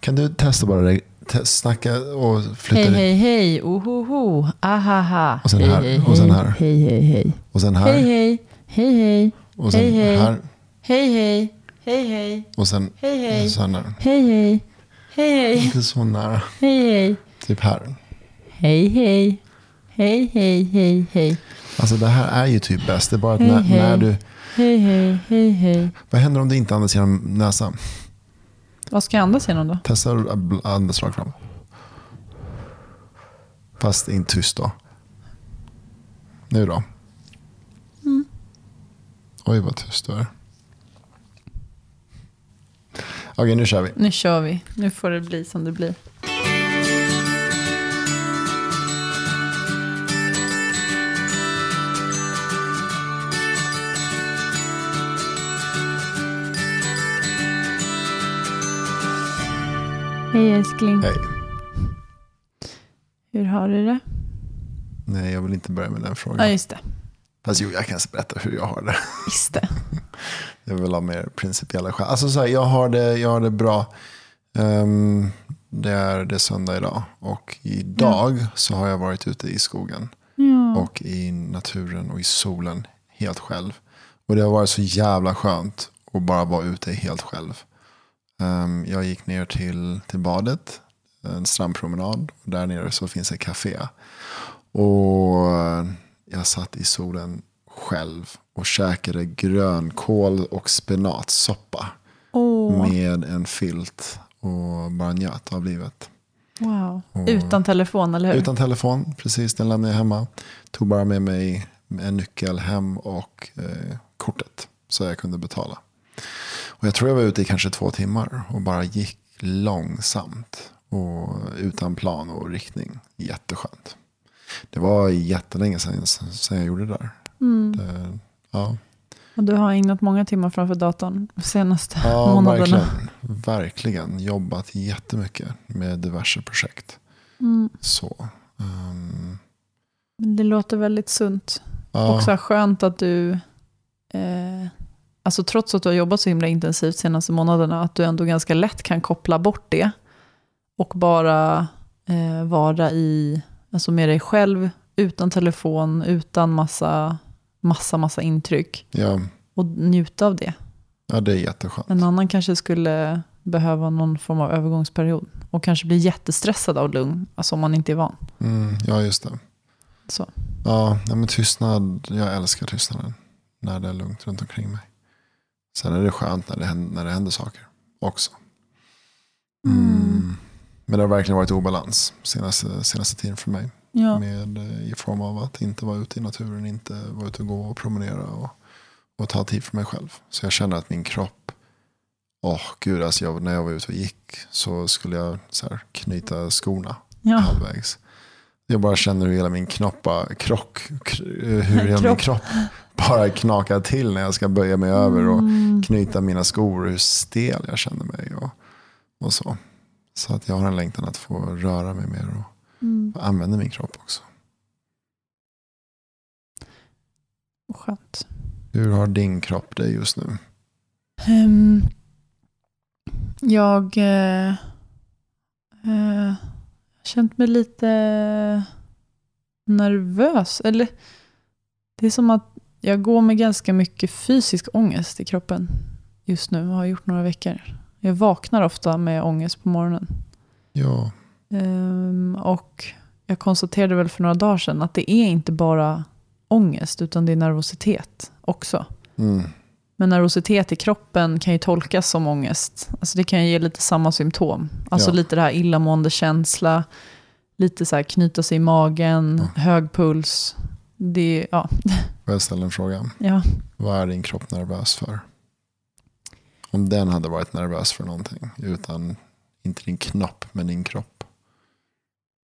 Kan du testa bara? Te- Snacka och flytta Hej, dig. hej, hej. Ohoho. Ahaha. Och sen hej, här. Hej, Och sen hej. här. Hej, hej, hej. Och sen här. Hej, hej. Hej, hej. Och sen hej, hej. här. Hej, hej. Hej, hej. Och sen Hej, hej. så här nära. Hej, hej. Hej, hej. Inte så nära. Hej, hej. Typ här. Hej, hej. Hej, hej, hej, hej. Alltså det här är ju typ bäst. Det är bara att Hej, när, hej. när du... Hej, hej, hej, hej. Vad händer om du inte andas genom näsan? Vad ska jag andas genom då? Testa att andas rakt fram. Fast inte tyst då. Nu då. Mm. Oj vad tyst du är. Okej nu kör vi. Nu kör vi. Nu får det bli som det blir. Hej älskling. Hej. Hur har du det? Nej jag vill inte börja med den Ja, frågan. just det. Fast jo jag kan berätta hur jag har det. Just det. Jag vill ha mer principiella skäl. Alltså så här, jag, har det, jag har det bra. Ehm, det, är, det är söndag idag. Och idag så har jag varit ute i skogen. Och i naturen och i solen helt själv. Och det har varit så jävla skönt att bara vara ute helt själv. Ehm, jag gick ner till, till badet. En strandpromenad. Där nere så finns ett café. Och jag satt i solen själv och käkade grönkål och spenatsoppa. Åh, Med en filt och bara njöt av livet. wow. Utan telefon, eller hur? Utan telefon, precis. Den lämnade jag hemma. Tog bara med mig en nyckel hem och eh, kortet. Så jag kunde betala. Och jag tror jag var ute i kanske två timmar. Och bara gick långsamt. Och utan plan och riktning. Jätteskönt. Det var jättelänge sedan, sedan jag gjorde det där. Mm. Det, ja, Och du har ägnat många timmar framför datorn de senaste ja månaderna. verkligen. Verkligen. Jobbat jättemycket med diverse projekt. Mm. Så. ehm, Men det låter väldigt sunt. ja. Också skönt att du, eh, alltså trots att du har jobbat så himla intensivt senaste månaderna, att du ändå ganska lätt kan koppla bort det och bara eh, vara i, alltså med dig själv, utan telefon, utan massa, massa, massa intryck Ja, och njuta av det. ja, det är jätteskönt. En annan kanske skulle behöva någon form av övergångsperiod och kanske bli jättestressad av lugn, alltså om man inte är van. Mm, ja, just det. Så. Ja, men tystnad. Jag älskar tystnaden. När det är lugnt runt omkring mig. Sen är det skönt när det händer, när det händer saker också. Mm. Men det har verkligen varit obalans senaste, senaste tiden för mig. Ja. Med, eh, I form av att inte vara ute i naturen, inte vara ute och gå och promenera och, och ta tid för mig själv. Så jag känner att min kropp, åh gud, alltså jag, när jag var ute och gick så skulle jag så här, knyta skorna Ja. halvvägs. Jag bara känner hur hela min knoppa, krock, k- hur hela min Kropp. Bara knakar till när jag ska böja mig över och Mm. knyta mina skor. Hur stel jag känner mig och, och så. Så att jag har en längtan att få röra mig mer och Mm. använda min kropp också. Skönt. Hur har din kropp det just nu? Ehm, jag eh, har känt mig lite nervös. Eller det är som att jag går med ganska mycket fysisk ångest i kroppen just nu och har gjort några veckor. Jag vaknar ofta med ångest på morgonen. Ja, Ehm, och jag konstaterade väl för några dagar sedan att det är inte bara ångest utan det är nervositet också. mm. Men nervositet i kroppen kan ju tolkas som ångest. Alltså det kan ju ge lite samma symptom. Alltså Ja. lite det här illamående känsla, lite så här knyta sig i magen, hög puls. Det, ja. får jag ställa en fråga? ja. Vad är din kropp nervös för? Om den hade varit nervös för någonting, utan inte din knopp, men din kropp.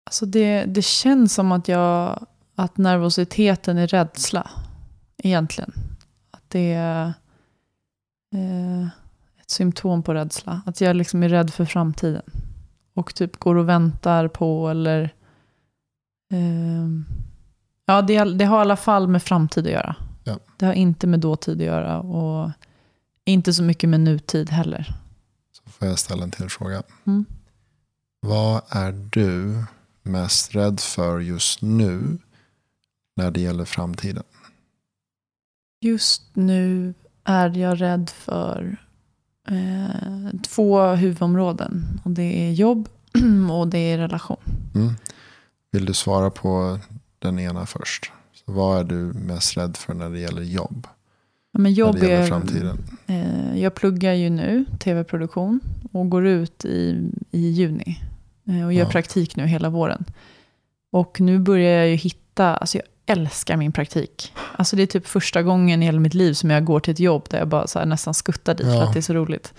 Alltså det, det känns som att, jag, att nervositeten är rädsla, egentligen. Att det är eh, ett symptom på rädsla. Att jag liksom är rädd för framtiden. Och typ går och väntar på eller... ehm, ja, det, det har i alla fall med framtid att göra. Ja. Det har inte med dåtid att göra och inte så mycket med nutid heller. Så får jag ställa en till fråga. Mm. Vad är du mest rädd för just nu när det gäller framtiden? Just nu är jag rädd för eh, två huvudområden. Och det är jobb och det är relation. Mm. Vill du svara på den ena först? Så vad är du mest rädd för när det gäller jobb? Ja, Men jobb när det gäller framtiden? eh, jag pluggar ju nu tv-produktion och går ut i, i juni. Eh, och gör Ja. praktik nu hela våren. Och nu börjar jag ju hitta, alltså jag älskar min praktik. Alltså det är typ första gången i hela mitt liv som jag går till ett jobb där jag bara så nästan skuttar dit för Ja. att det är så roligt.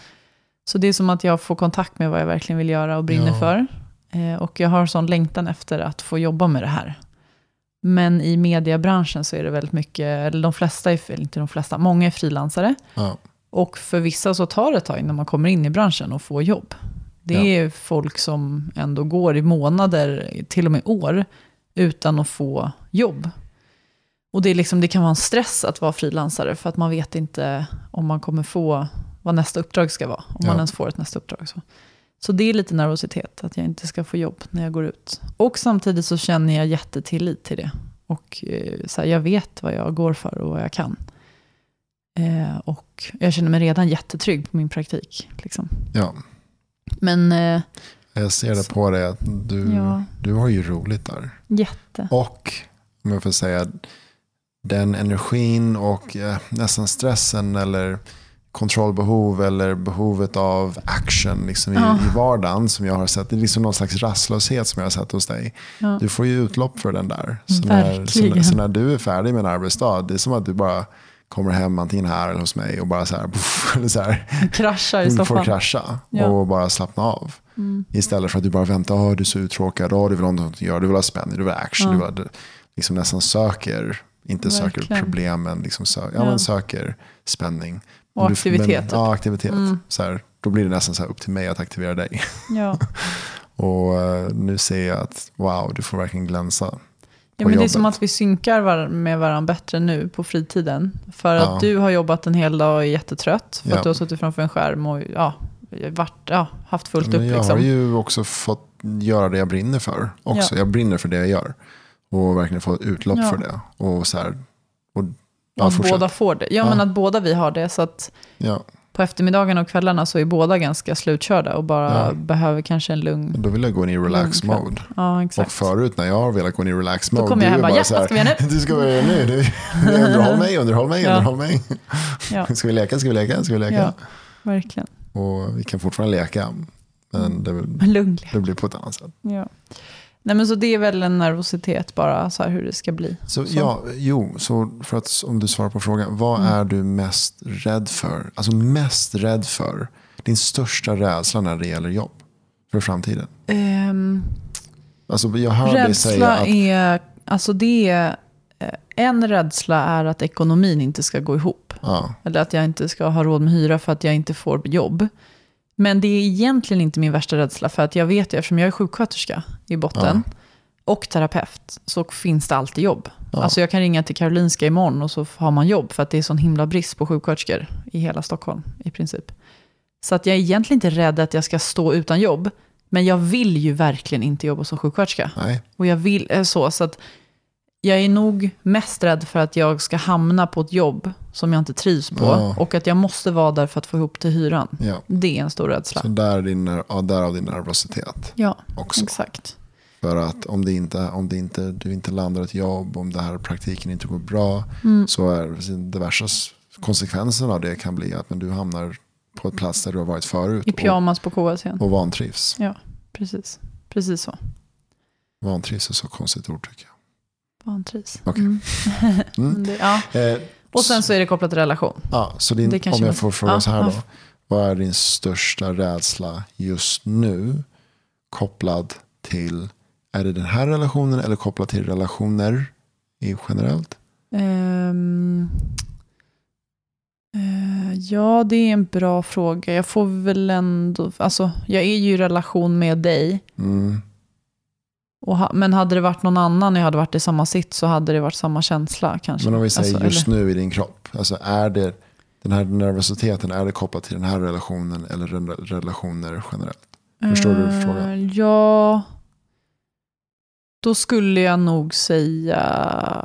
Så det är som att jag får kontakt med vad jag verkligen vill göra och brinner Ja. för. Eh, och jag har sån längtan efter att få jobba med det här. Men i mediebranschen så är det väldigt mycket, eller de flesta, är, inte de flesta, många är frilansare. Ja, Och för vissa så tar det ett tag innan man kommer in i branschen och får jobb. Det Ja. är folk som ändå går i månader, till och med år, utan att få jobb. Och det, är liksom, det kan vara en stress att vara frilansare, för att man vet inte om man kommer få vad nästa uppdrag ska vara. Om Ja. man ens får ett nästa uppdrag. Så. Så det är lite nervositet, att jag inte ska få jobb när jag går ut. Och samtidigt så känner jag jättetillit till det. Och eh, så här, jag vet vad jag går för och vad jag kan. Eh, och jag känner mig redan jättetrygg på min praktik. Liksom. ja. Men eh, Jag ser det på dig att du, Ja. du har ju roligt där. jätte. Och, om jag får säga, den energin och eh, nästan stressen eller kontrollbehov eller behovet av action liksom i, Ja. i vardagen som jag har sett. Det är liksom någon slags rastlöshet som jag har sett hos dig. Ja. Du får ju utlopp för den där. Så när, så, så när du är färdig med en arbetsdag, det är som att du bara kommer hem antingen här eller hos mig och bara så här, puff, eller så här Kraschar i du får soffan. krascha Ja. och bara slappna av. Mm. Istället för att du bara väntar, oh, du är så uttråkad, oh, du vill ha något att göra, du vill ha spänning, du vill ha action. Du, vill ha, liksom nästan söker, inte söker Verkligen. problem, men, liksom sö- Ja. men söker spänning. Och aktivitet, Men, typ. ja, aktivitet. Mm. Så här, då blir det nästan så här upp till mig att aktivera dig. Ja. Och eh, nu ser jag att wow, du får verkligen glänsa. Ja, men det är som att vi synkar var- med varandra bättre nu på fritiden. För att Ja. du har jobbat en hel dag och är jättetrött. För Ja. att du har suttit framför en skärm och ja, varit, ja, haft fullt upp. Men jag Liksom. har ju också fått göra det jag brinner för. Också. Ja. Jag brinner för det jag gör. Och verkligen få utlopp för det. Och så här, och, ja, att fortsätt. båda får det. Ja, Ja. men att båda vi har det. Så att Ja, på eftermiddagarna och kvällarna så är båda ganska slutkörda och bara behöver kanske en lugn... då vill jag gå in i relax mode. Ja, Och exakt. förut när jag har velat gå in i relax Då mode. kommer jag hem och bara, ja, vad ska vi göra nu? Du ska göra nu. Du, underhåll mig, underhåll mig, underhåll mig. Ja, Ska vi leka, ska vi leka, ska vi leka. ja, verkligen. Och vi kan fortfarande leka. Men det, Men det blir på ett annat sätt. Ja. Nej, men så det är väl en nervositet bara, så hur det ska bli. Så, Så. ja, jo, så för att om du svarar på frågan. Vad Mm. är du mest rädd för? Alltså mest rädd för. Din största rädsla när det gäller jobb. För framtiden. Ehm, Alltså, jag hör dig säga att... är, alltså det är, eh, en rädsla är att ekonomin inte ska gå ihop. Ja, Eller att jag inte ska ha råd med hyra för att jag inte får jobb. Men det är egentligen inte min värsta rädsla. För att jag vet ju, eftersom jag är sjuksköterska i botten och terapeut, så finns det alltid jobb. Ja. Alltså jag kan ringa till Karolinska imorgon och så har man jobb. För att det är sån himla brist på sjuksköterskor i hela Stockholm i princip. Så att jag är egentligen inte rädd att jag ska stå utan jobb. Men jag vill ju verkligen inte jobba som sjuksköterska. nej. Och jag vill eh, så. Så att jag är nog mest rädd för att jag ska hamna på ett jobb som jag inte trivs på. Ja. Och att jag måste vara där för att få ihop till hyran. Ja. Det är en stor rädsla. Så där är din, ja, därav din nervositet Ja, också. exakt. För att om, det inte, om det inte, du inte landar ett jobb, om det här praktiken inte går bra, Mm. så är det värsta konsekvensen av det kan bli att men du hamnar på ett plats där du har varit förut I och, pyjamas på KS igen. och vantrivs. Ja, precis. Precis så. Vantrivs är så konstigt ord tycker Vantrivs. Okej. Mm. Mm. Men det, ja. Eh, Och sen så är det kopplat till relation. ja, så din, om jag man- får fråga ja, så här ja. då. Vad är din största rädsla just nu kopplad till, är det den här relationen eller kopplad till relationer i generellt? Ehm, eh, ja, det är en bra fråga. Jag får väl ändå... Alltså, jag är ju i relation med dig. Mm. Ha, men hade det varit någon annan och jag hade varit i samma sitt så hade det varit samma känsla kanske. Men om vi säger Alltså, just eller- nu i din kropp. Alltså är det den här nervositeten, är det kopplat till den här relationen eller re- relationer generellt? Förstår du Eh, frågan? Ja, då skulle jag nog säga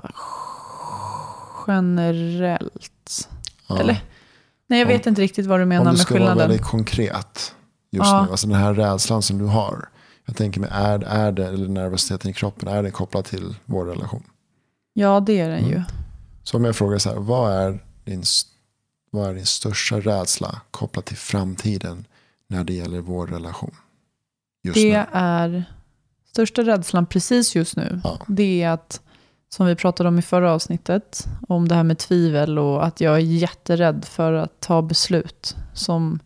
generellt. Ja. Eller? Nej, jag Om- vet inte riktigt vad du Om menar du med ska vara skillnaden. väldigt konkret just Ja. nu. Alltså den här rädslan som du har. Jag tänker mig, är, är det, eller nervositeten i kroppen, är det kopplat till vår relation? Ja, det är den Mm. ju. Så om jag frågar så här, vad är din, vad är din största rädsla kopplat till framtiden när det gäller vår relation? Just Det nu. är största rädslan precis just nu. Ja. Det är att, som vi pratade om i förra avsnittet, om det här med tvivel och att jag är jätterädd för att ta beslut som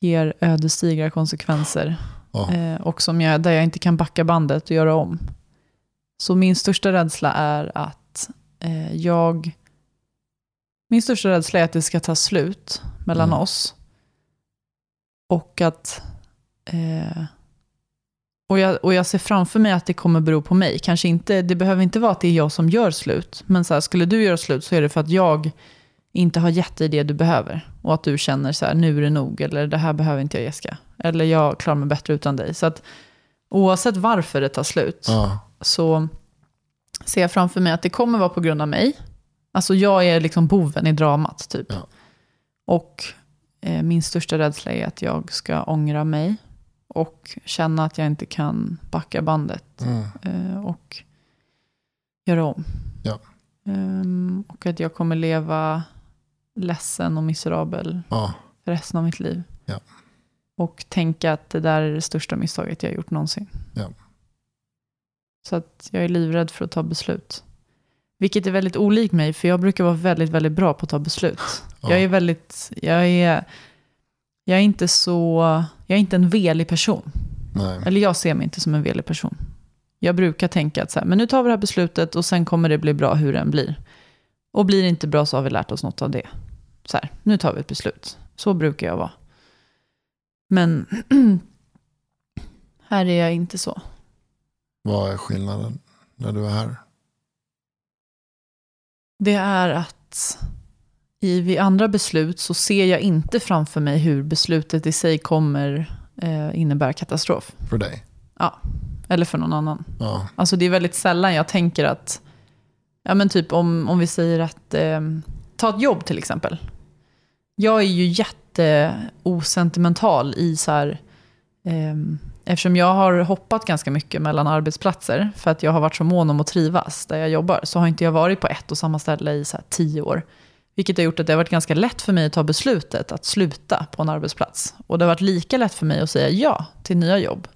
ger ödesdigra konsekvenser. Ja. Eh, och som jag, där jag inte kan backa bandet och göra om. Så min största rädsla är att eh, jag... Min största rädsla är att det ska ta slut mellan Mm. oss. Och att... Eh, och, jag, och jag ser framför mig att det kommer bero på mig. Kanske inte, det behöver inte vara att det är jag som gör slut. Men så här, skulle du göra slut så är det för att jag inte har gett dig det du behöver. Och att du känner så här, nu är det nog. Eller det här behöver inte jag Jessica. Eller jag klarar mig bättre utan dig. Så att oavsett varför det tar slut Ja. så ser jag framför mig att det kommer vara på grund av mig. Alltså jag är liksom boven i dramat typ. Ja. Och eh, min största rädsla är att jag ska ångra mig. Och känna att jag inte kan backa bandet. Mm. Eh, och göra om. Ja. Ehm, och att jag kommer leva ledsen och miserabel Ja. för resten av mitt liv. Ja. Och tänka att det där är det största misstaget jag har gjort någonsin. Ja. Så att jag är livrädd för att ta beslut. Vilket är väldigt olikt mig, för jag brukar vara väldigt, väldigt bra på att ta beslut. Ja. Jag är väldigt, jag är, jag är inte så, jag är inte en velig person. Nej. Eller jag ser mig inte som en velig person. Jag brukar tänka att så här, men nu tar vi det här beslutet och sen kommer det bli bra hur det än blir. Och blir det inte bra så har vi lärt oss något av det. Så här, nu tar vi ett beslut. Så brukar jag vara. Men här är jag inte så. Vad är skillnaden när du är här? Det är att i, vid andra beslut så ser jag inte framför mig hur beslutet i sig kommer eh, innebära katastrof. För dig? Eller för någon annan. Ja. Alltså det är väldigt sällan jag tänker att, ja men typ om, om vi säger att, eh, ta ett jobb till exempel. Jag är ju jätteosentimental i så här, eh, eftersom jag har hoppat ganska mycket mellan arbetsplatser, för att jag har varit så mån om att trivas där jag jobbar, så har inte jag varit på ett och samma ställe i så här tio år. Vilket har gjort att det har varit ganska lätt för mig att ta beslutet att sluta på en arbetsplats. Och det har varit lika lätt för mig att säga ja till nya jobb.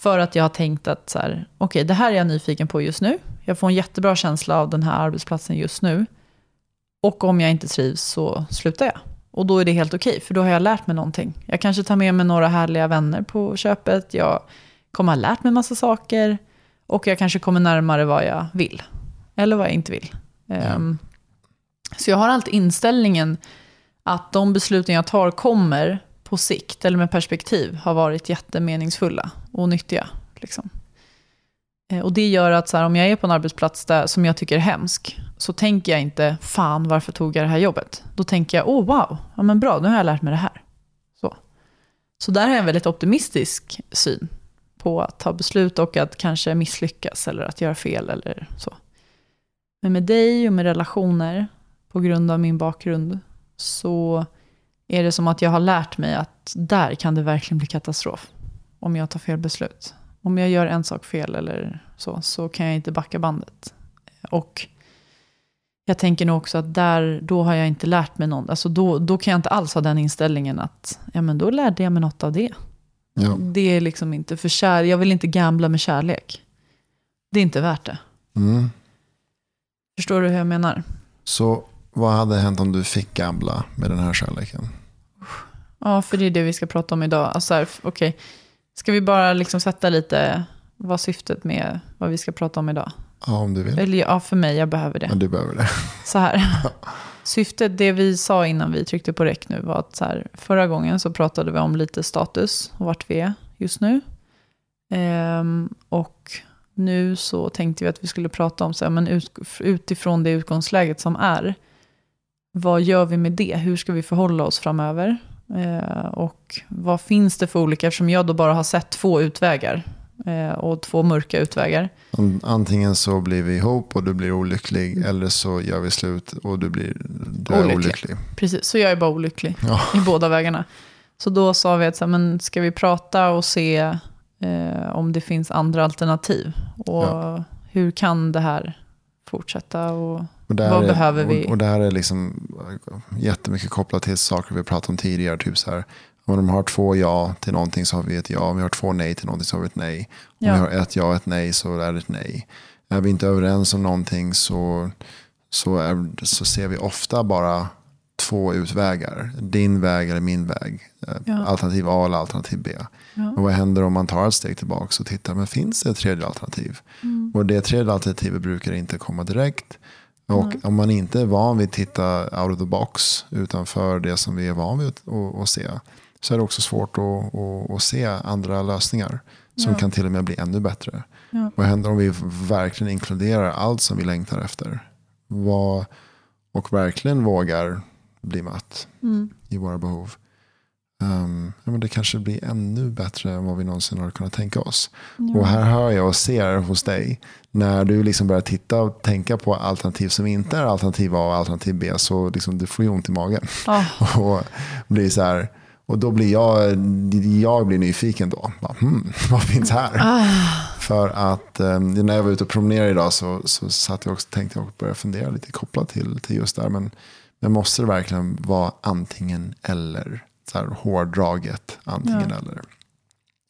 För att jag har tänkt att så här, okay, det här är jag nyfiken på just nu. Jag får en jättebra känsla av den här arbetsplatsen just nu. Och om jag inte trivs så slutar jag. Och då är det helt okej, för då har jag lärt mig någonting. Jag kanske tar med mig några härliga vänner på köpet. Jag kommer ha lärt mig massa saker och jag kanske kommer närmare vad jag vill. Eller vad jag inte vill. Um, så jag har alltid inställningen att de besluten jag tar kommer på sikt, eller med perspektiv, har varit jättemeningsfulla och nyttiga. Liksom. Eh, och det gör att så här, om jag är på en arbetsplats där, som jag tycker är hemsk, så tänker jag inte, fan varför tog jag det här jobbet? Då tänker jag, oh wow, ja, men bra, nu har jag lärt mig det här. Så, så där har jag en väldigt optimistisk syn på att ta beslut och att kanske misslyckas eller att göra fel eller så. Men med dig och med relationer, på grund av min bakgrund, så är det som att jag har lärt mig att där kan det verkligen bli katastrof. Om jag tar fel beslut. Om jag gör en sak fel eller så, så kan jag inte backa bandet. Och jag tänker nog också att där, då har jag inte lärt mig något. Alltså då, då kan jag inte alls ha den inställningen att, ja men då lärde jag mig något av det. Ja. Det är liksom inte för kär, jag vill inte gambla med kärlek. Det är inte värt det. Mm. Förstår du hur jag menar? Så vad hade hänt om du fick gambla med den här kärleken? Ja, för det är det vi ska prata om idag. Alltså här, okay. Ska vi bara liksom sätta lite vad syftet med vad vi ska prata om idag? Ja, om du vill. Eller ja, för mig, jag behöver det. Men du behöver det. Så här. Syftet, det vi sa innan vi tryckte på räck nu, var att så här, förra gången så pratade vi om lite status och vart vi är just nu. Ehm, och nu så tänkte vi att vi skulle prata om, så här, men ut, utifrån det utgångsläget som är, vad gör vi med det? Hur ska vi förhålla oss framöver? Eh, och vad finns det för olika, eftersom jag då bara har sett två utvägar eh, och två mörka utvägar. Antingen så blir vi ihop och du blir olycklig eller så gör vi slut och du blir du olycklig. olycklig. Precis, så jag är bara olycklig ja. i båda vägarna. Så då sa vi att så här, men ska vi prata och se eh, om det finns andra alternativ? Och ja. hur kan det här fortsätta? Och och Vad är, behöver vi? Och, och det här är liksom jättemycket kopplat till saker vi pratade om tidigare. Typ så här, om de har två ja till någonting så har vi ett ja. Om vi har två nej till någonting så har vi ett nej. Om ja. vi har ett ja och ett nej så är det ett nej. Är vi inte överens om någonting så, så, är, så ser vi ofta bara två utvägar. Din väg eller min väg. Eh, ja. Alternativ A eller alternativ B. Ja. Och vad händer om man tar ett steg tillbaka och tittar, men finns det ett tredje alternativ? Mm. Och det tredje alternativet brukar inte komma direkt. Och mm. om man inte är van vid att titta out of the box utanför det som vi är van vid att, se så är det också svårt att, att, att se andra lösningar som ja. kan till och med bli ännu bättre. Ja. Vad händer om vi verkligen inkluderar allt som vi längtar efter? Vad, och verkligen vågar bli mött mm. i våra behov. Um, ja, men det kanske blir ännu bättre än vad vi någonsin har kunnat tänka oss. Ja. Och här hör jag och ser hos dig, när du liksom börjar titta och tänka på alternativ som inte är alternativ A och alternativ B, så liksom du får ju ont i magen. Oh. och, blir så här, och då blir jag, jag blir nyfiken då. Bara, hmm, vad finns här? Ah. För att um, när jag var ute och promenerade idag så, så satt jag också, tänkte jag och började fundera lite kopplat till, till just där. Men, men måste det verkligen vara antingen eller? Så här hårdraget antingen ja. eller.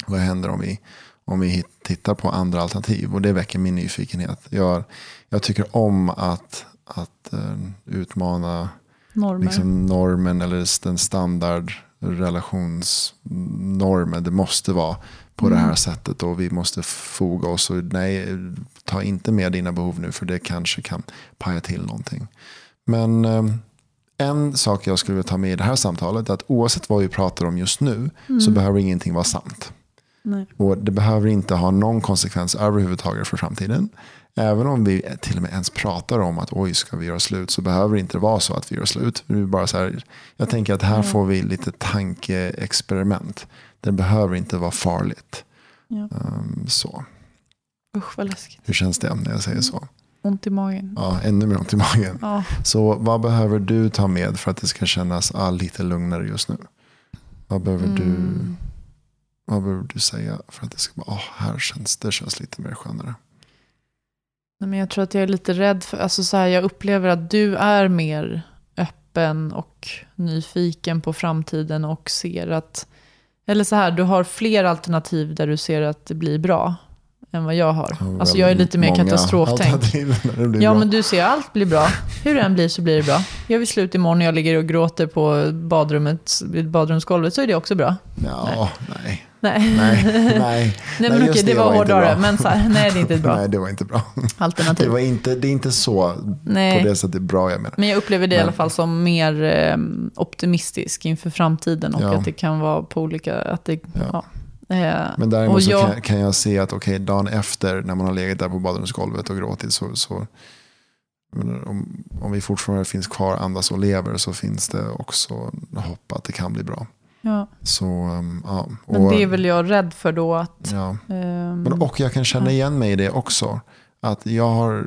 Vad händer om vi, om vi tittar på andra alternativ? Och det väcker min nyfikenhet. Jag, jag tycker om att, att uh, utmana liksom normen eller den standard relationsnormen. Det måste vara på mm. det här sättet och vi måste foga oss. Och nej, ta inte med dina behov nu för det kanske kan paja till någonting. Men um, en sak jag skulle vilja ta med i det här samtalet är att oavsett vad vi pratar om just nu mm. så behöver ingenting vara sant. Nej. Och det behöver inte ha någon konsekvens överhuvudtaget för framtiden. Även om vi till och med ens pratar om att oj, ska vi göra slut så behöver det inte vara så att vi gör slut. Är bara så här, jag tänker att här får vi lite tankeexperiment. Det behöver inte vara farligt. Ja. Um, så. Usch vad läskigt. Hur känns det när jag säger så? Ont i magen. Ja, ännu mer ont i magen. Ja. Så vad behöver du ta med för att det ska kännas ah, lite lugnare just nu? Vad behöver, mm. du, vad behöver du säga för att det ska vara, oh, här känns det känns lite mer skönare? Nej, men jag tror att jag är lite rädd för, alltså så här, jag upplever att du är mer öppen och nyfiken på framtiden och ser att, eller så här, du har fler alternativ där du ser att det blir bra än vad jag har. Ja, alltså jag är lite mer katastroftänk. Ja, bra. men du ser allt blir bra. Hur det än blir så blir det bra. Gör vi slut imorgon och jag ligger och gråter på badrummet, badrumsgolvet så är det också bra. Ja, nej. nej. Nej. Nej, nej. Nej, men okej, det var inte hårdare. Men så här, nej, det är inte bra Nej, det var inte bra. alternativ. Det, var inte, det är inte så Nej. på det sättet bra jag menar. Men jag upplever det i Men- alla fall som mer eh, optimistisk inför framtiden och Ja. att det kan vara på olika... Att det, Ja. ja. Eh, Men däremot och så jag- kan, kan jag se att okej, dagen efter när man har legat där på badrumsgolvet och gråtit så, så men om, om vi fortfarande finns kvar, andas och lever så finns det också hopp att det kan bli bra. ja. Så, um, ja. Men Och- det är väl jag rädd för då att... ja. ehm, Men, och jag kan känna igen mig i det också. Att jag, har,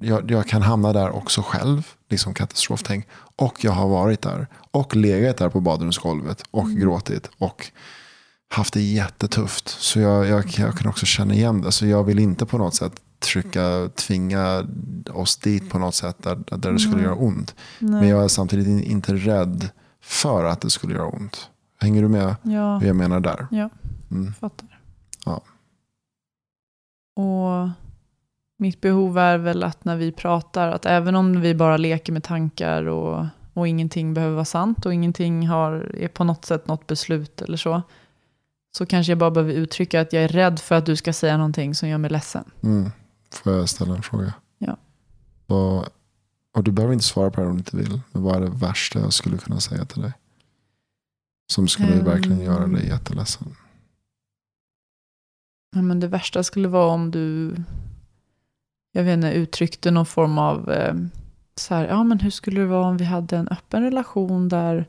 jag, jag kan hamna där också själv, liksom katastroftänk. Och jag har varit där. Och legat där på badrumsgolvet och Mm. gråtit. Och haft det jättetufft. Så jag, jag, jag kan också känna igen det. Så jag vill inte på något sätt trycka, tvinga oss dit på något sätt där, där det skulle göra ont. nej. Men jag är samtidigt in- inte rädd för att det skulle göra ont. Hänger du med Ja, hur jag menar där? Ja. Mm. fattar. Ja. Och mitt behov är väl att när vi pratar, att även om vi bara leker med tankar och, och ingenting behöver vara sant och ingenting har, är på något sätt något beslut eller så, så kanske jag bara behöver uttrycka att jag är rädd för att du ska säga någonting som gör mig ledsen. Mm. Får jag ställa en fråga? Ja. Vad, och du behöver inte svara på det om du inte vill. Men vad är det värsta jag skulle kunna säga till dig? Som skulle Ehm. verkligen göra dig jätteledsen. Ja, men det värsta skulle vara om du, jag vet inte, uttryckte någon form av, eh, så här, ja men hur skulle det vara om vi hade en öppen relation där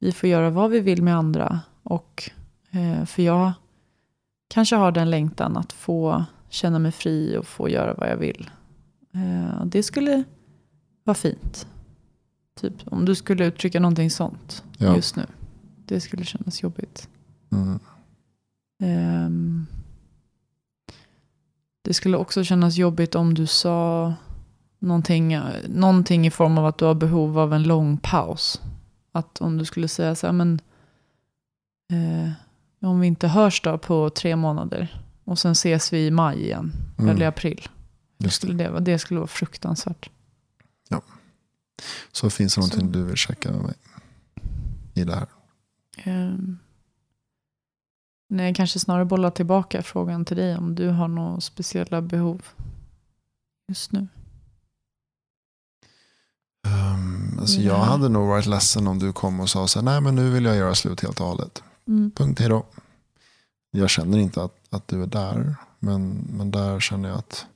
vi får göra vad vi vill med andra. Och, för jag kanske har den längtan att få känna mig fri och få göra vad jag vill. Eh, det skulle vara fint. Typ om du skulle uttrycka någonting sånt Ja. just nu. Det skulle kännas jobbigt. Mm. Ehm, det skulle också kännas jobbigt om du sa någonting, någonting i form av att du har behov av en lång paus. Att om du skulle säga så här, men eh, om vi inte hörs då på tre månader och sen ses vi i maj igen, Mm. eller i april. Just Skulle det. vara- det skulle vara fruktansvärt. Så finns det någonting Så. du vill checka med mig? I det här. Um, nej, kanske snarare bolla tillbaka frågan till dig om du har några speciella behov just nu. Um, alltså jag hade nog varit ledsen om du kom och sa så här, nej men nu vill jag göra slut helt och hållet. Mm. Punkt, hejdå. Jag känner inte att, att du är där. Men, men där känner jag att,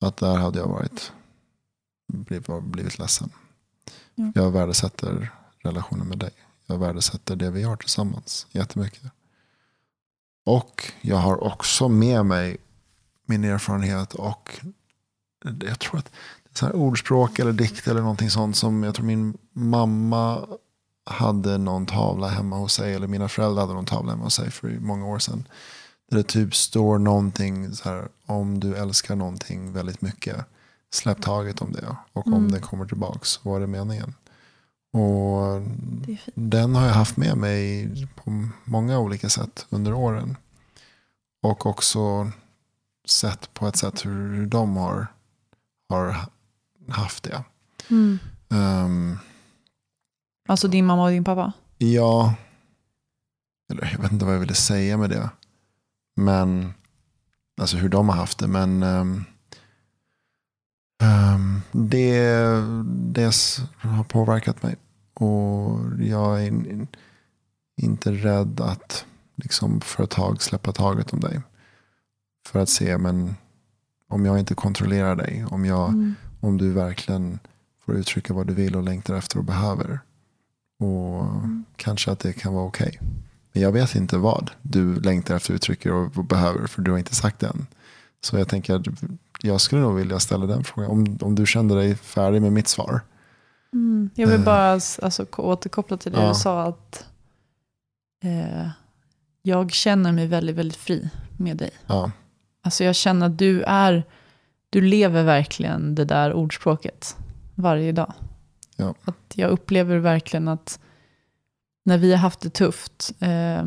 att där hade jag varit blivit, blivit ledsen. Ja. Jag värdesätter relationen med dig. Jag värdesätter det vi har tillsammans jättemycket. Och jag har också med mig min erfarenhet och jag tror att det är så här ordspråk eller dikt eller någonting sånt som jag tror min mamma hade någon tavla hemma hos sig eller mina föräldrar hade någon tavla hemma hos sig för många år sedan. Där det typ står någonting så här om du älskar någonting väldigt mycket släpp taget om det och om Mm. det kommer tillbaks vad är meningen. Och Det är fint. den har jag haft med mig på många olika sätt under åren. Och också sett på ett sätt hur de har, har haft det. Mm. Ehm, Alltså din mamma och din pappa? ja, eller jag vet inte vad jag ville säga med det. Men, alltså hur de har haft det. Men ehm, det, det har påverkat mig. Och jag är in, inte rädd att liksom för ett tag släppa taget om dig. För att se, men om jag inte kontrollerar dig, om, jag, Mm. om du verkligen får uttrycka vad du vill och längtar efter och behöver. Och kanske att det kan vara okej. Men jag vet inte vad du längtar efter, uttrycker och behöver, för du har inte sagt det än. Så jag tänker att jag skulle nog vilja ställa den frågan. Om, om du kände dig färdig med mitt svar. Mm. Jag vill Eh. bara alltså, ko- återkoppla till det Ja. du sa. att eh, Jag känner mig väldigt, väldigt fri med dig. Ja, Alltså jag känner att du är, du lever verkligen det där ordspråket varje dag. Ja. Att jag upplever verkligen att när vi har haft det tufft, eh,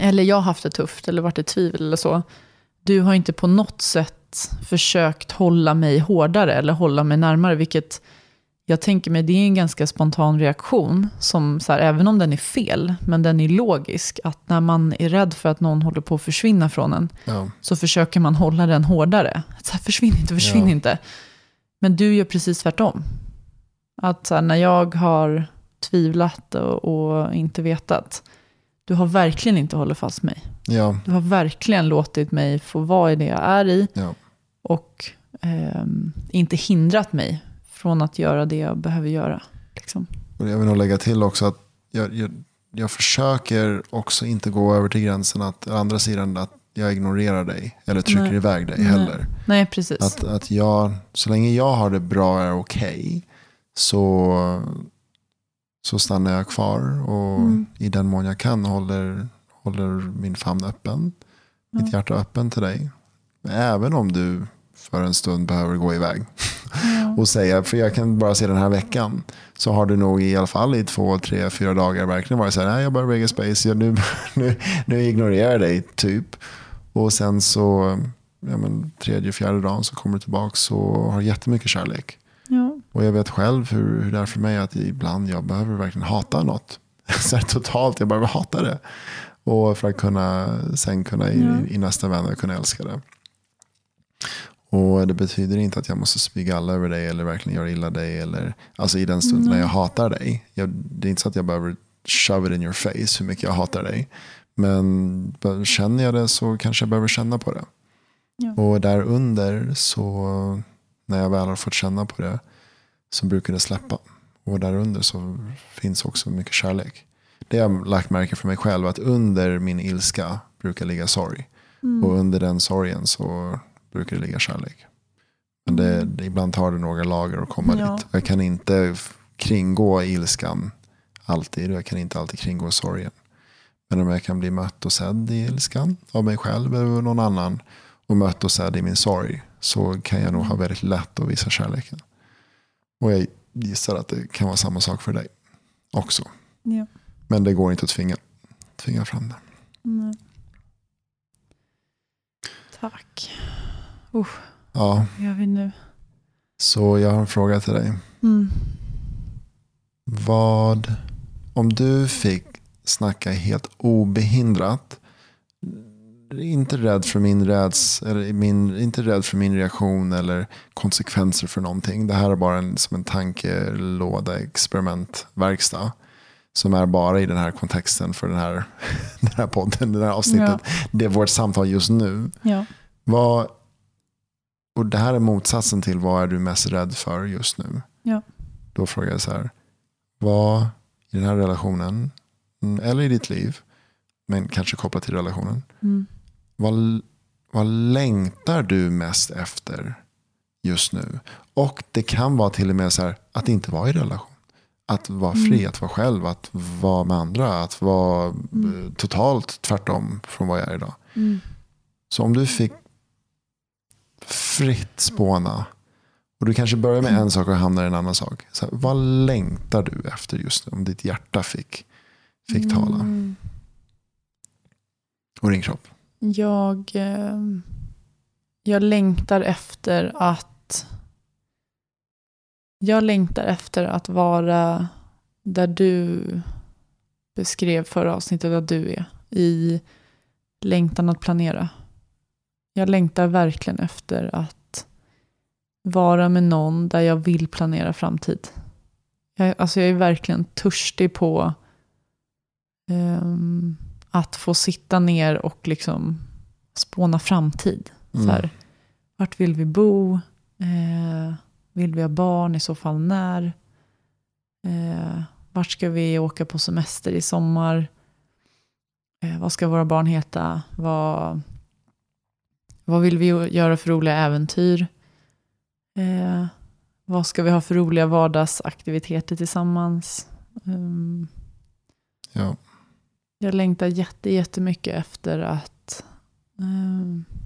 eller jag har haft det tufft, eller varit i tvivel eller så, du har inte på något sätt försökt hålla mig hårdare eller hålla mig närmare, vilket jag tänker mig, det är en ganska spontan reaktion, som så här, även om den är fel, men den är logisk, att när man är rädd för att någon håller på att försvinna från en, Ja. så försöker man hålla den hårdare. Så här, försvinn inte, försvinn Ja. inte. Men du gör precis tvärtom. Att här, när jag har tvivlat och, och inte vetat, du har verkligen inte hållit fast mig. Ja. Du har verkligen låtit mig få vara i det jag är i Ja. och ehm, inte hindrat mig från att göra det jag behöver göra. Liksom. Och jag vill nog lägga till också att jag, jag, jag försöker också inte gå över till gränsen att å andra sidan att jag ignorerar dig eller trycker Nej. iväg dig Nej. heller. Nej, precis. Att, att jag, så länge jag har det bra är okej så, så stannar jag kvar och Mm. i den mån jag kan håller, håller min famn öppen. Mitt hjärta öppen till dig. Även om du för en stund behöver gå iväg. och säga, för jag kan bara se den här veckan. Så har du nog i alla fall i två, tre, fyra dagar verkligen varit så här, nej jag behöver Vegas Space, jag, nu, nu, nu ignorerar jag dig typ. Och sen så, ja, men, tredje, fjärde dagen så kommer du tillbaka och har jättemycket kärlek. Ja. Och jag vet själv hur, hur det är för mig att ibland jag behöver verkligen hata något. Så totalt, jag behöver hata det. Och för att kunna sen kunna i, Ja. i nästa vänner kunna älska det. Och det betyder inte att jag måste spy alla över dig eller verkligen göra illa dig. Eller, alltså i den stunden när jag hatar dig. Jag, det är inte så att jag behöver shove it in your face hur mycket jag hatar dig. Men känner jag det så kanske jag behöver känna på det. Ja. Och där under så när jag väl har fått känna på det så brukar det släppa. Och där under så finns också mycket kärlek. Det har jag lagt märke för mig själv att under min ilska brukar ligga sorg. Och under den sorgen så brukar det ligga kärlek. Men det, det, ibland tar det några lager att komma Ja. dit. Jag kan inte kringgå ilskan alltid. Och jag kan inte alltid kringgå sorgen. Men om jag kan bli mött och sedd i ilskan av mig själv eller någon annan. Och mött och sedd i min sorg. Så kan jag nog ha väldigt lätt att visa kärleken. Och jag gissar att det kan vara samma sak för dig också. Ja. Men det går inte att tvinga, tvinga fram det. Nej. Tack. Uh, Ja, vad gör vi nu? så jag har en fråga till dig. Mm. Vad, om du fick snacka helt obehindrat, inte rädd för min räds, eller min, inte rädd för min reaktion eller konsekvenser för någonting. Det här är bara en, som en tankelåda, experimentverkstad. Som är bara i den här kontexten för den här, den här podden, det här avsnittet. Det är vårt samtal just nu. Ja. Vad, och det här är motsatsen till vad är du mest rädd för just nu? Ja. Då frågar jag så här. Vad i den här relationen, mm, eller i ditt liv, men kanske kopplat till relationen. Mm. Vad, vad längtar du mest efter just nu? Och det kan vara till och med så här att inte vara i relation. Att vara fri, att vara själv, att vara med andra, att vara eh, totalt tvärtom från vad jag är idag. Mm. Så om du fick fritt spåna och du kanske börjar med en sak och hamnar i en annan sak. Så här, vad längtar du efter just nu? Om ditt hjärta fick, fick tala. Mm. Och din kropp. Jag, eh, jag längtar efter att jag längtar efter att vara där du beskrev förra avsnittet att du är. I längtan att planera. Jag längtar verkligen efter att vara med någon där jag vill planera framtid. Jag, alltså jag är verkligen törstig på um, att få sitta ner och liksom spåna framtid. Så Mm. här, vart vill vi bo? Eh, vill vi ha barn? I så fall när? Eh, vart ska vi åka på semester i sommar? Eh, vad ska våra barn heta? Vad, vad vill vi göra för roliga äventyr? Eh, vad ska vi ha för roliga vardagsaktiviteter tillsammans? Um, Ja jag längtar jätte, jättemycket efter att, eh,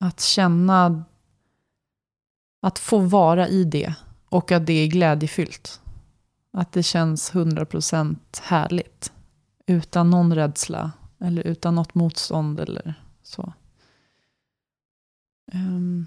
att känna att få vara i det och att det är glädjefyllt. Att det känns 100% härligt. Utan någon rädsla eller utan något motstånd eller så. Ehm,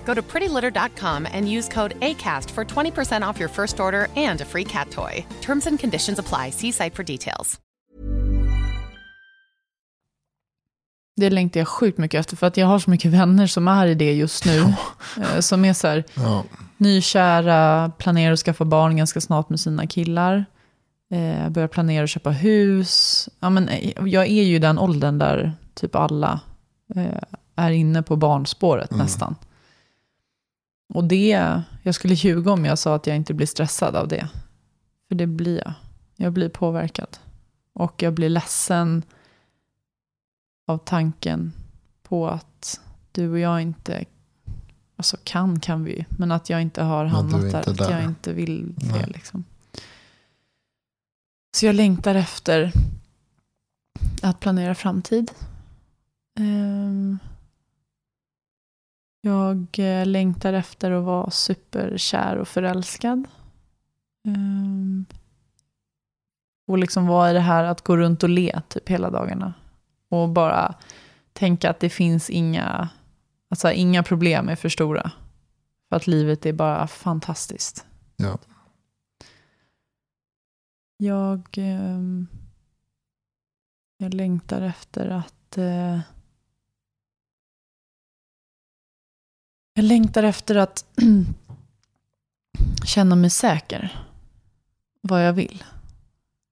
Go to prettylitter.com and use code ACAST for 20% off your first order and a free cat toy. Terms and conditions apply. See site for details. Det längtar jag sjukt mycket efter, för att jag har så mycket vänner som är i det just nu. Eh, Som är så här, Ja. nykära, planerar att skaffa barn ganska snart med sina killar. Eh, börjar planera att köpa hus. Ja, men, eh, jag är ju den åldern där typ alla eh, är inne på barnspåret nästan. Och det, jag skulle ljuga om jag sa att jag inte blir stressad av det. För det blir jag. Jag blir påverkad. Och jag blir ledsen av tanken på att du och jag inte, alltså kan kan vi, men att jag inte har hamnat inte där, att där. jag inte vill det. Liksom. Så jag längtar efter att planera framtid. Ehm, jag eh, längtar efter att vara superkär och förälskad. Ehm, och liksom vara i det här att gå runt och le typ hela dagarna. Och bara tänka att det finns inga, alltså inga problem är för stora. För att livet är bara fantastiskt. Ja. Jag, ehm, jag längtar efter att... Eh, jag längtar efter att känna mig säker. Vad jag vill.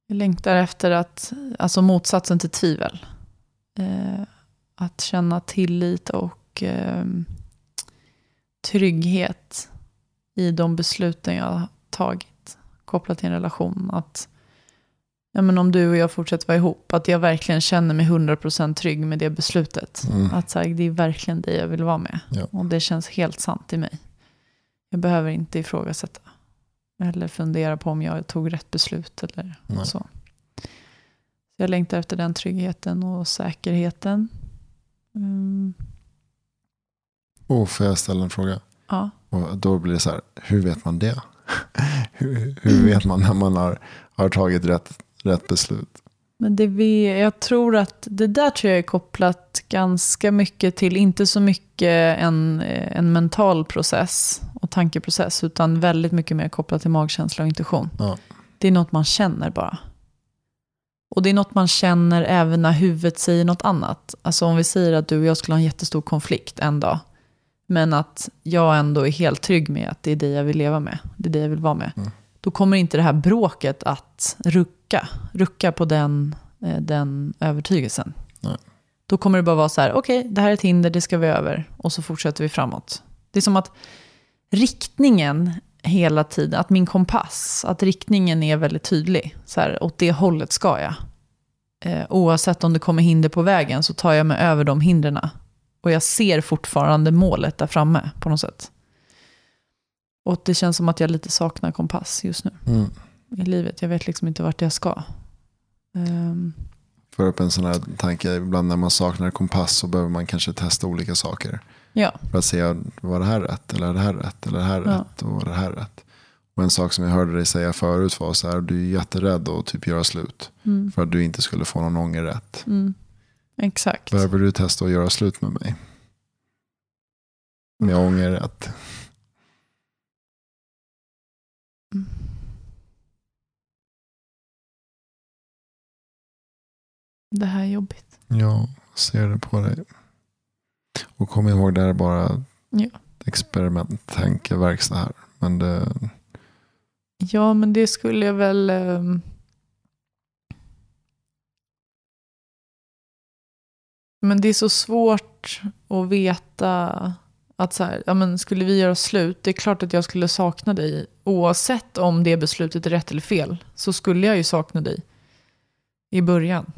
Jag längtar efter att, alltså motsatsen till tvivel. Eh, att känna tillit och eh, trygghet i de besluten jag har tagit kopplat till en relation. Att ja, men om du och jag fortsätter vara ihop, att jag verkligen känner mig 100% trygg med det beslutet. Mm. Att så här, det är verkligen det jag vill vara med. Ja. Och det känns helt sant i mig. Jag behöver inte ifrågasätta. Eller fundera på om jag tog rätt beslut eller Nej. så. Så jag längtar efter den tryggheten och säkerheten. Mm, Oh, får jag ställa en fråga? ja. Och då blir det så här, hur vet man det? hur, hur vet man när man har, har tagit rätt, rätt beslut. Men det vi, jag tror att det där tror jag är kopplat ganska mycket till, inte så mycket en, en mental process och tankeprocess, utan väldigt mycket mer kopplat till magkänsla och intuition. Ja. Det är något man känner bara. Och det är något man känner även när huvudet säger något annat. Alltså om vi säger att du och jag skulle ha en jättestor konflikt en dag. Men att jag ändå är helt trygg med att det är det jag vill leva med. Det är det jag vill vara med. Mm. Då kommer inte det här bråket att rucka. Rucka på den, eh, den övertygelsen. Nej. Då kommer det bara vara så här, okej, det här är ett hinder, det ska vi över. Och så fortsätter vi framåt. Det är som att riktningen hela tiden, att min kompass, att riktningen är väldigt tydlig. Så här, åt det hållet ska jag. Eh, oavsett om det kommer hinder på vägen så tar jag mig över de hindren. Och jag ser fortfarande målet där framme på något sätt. Och det känns som att jag lite saknar kompass just nu Mm. I livet. Jag vet liksom inte vart jag ska. Ehm, Får upp en sån här tanke, ibland när man saknar kompass så behöver man kanske testa olika saker. ja, För att se, var det här rätt? Eller är det här rätt? Eller är det här Ja. rätt? Och var det här rätt? Och en sak som jag hörde dig säga förut var så här, du är jätterädd att typ göra slut. mm, För att du inte skulle få någon ånger rätt. mm, exakt. Behöver du testa att göra slut med mig? Med ånger rätt. Det här är jobbigt. Ja, ser det på dig. Och kom ihåg, det här är bara Ja. experiment, tankeverkstad här. Men det, Ja, men det skulle jag väl... ehm, Men det är så svårt att veta att så här, ja, men skulle vi göra slut, det är klart att jag skulle sakna dig. Oavsett om det beslutet är rätt eller fel, så skulle jag ju sakna dig i början.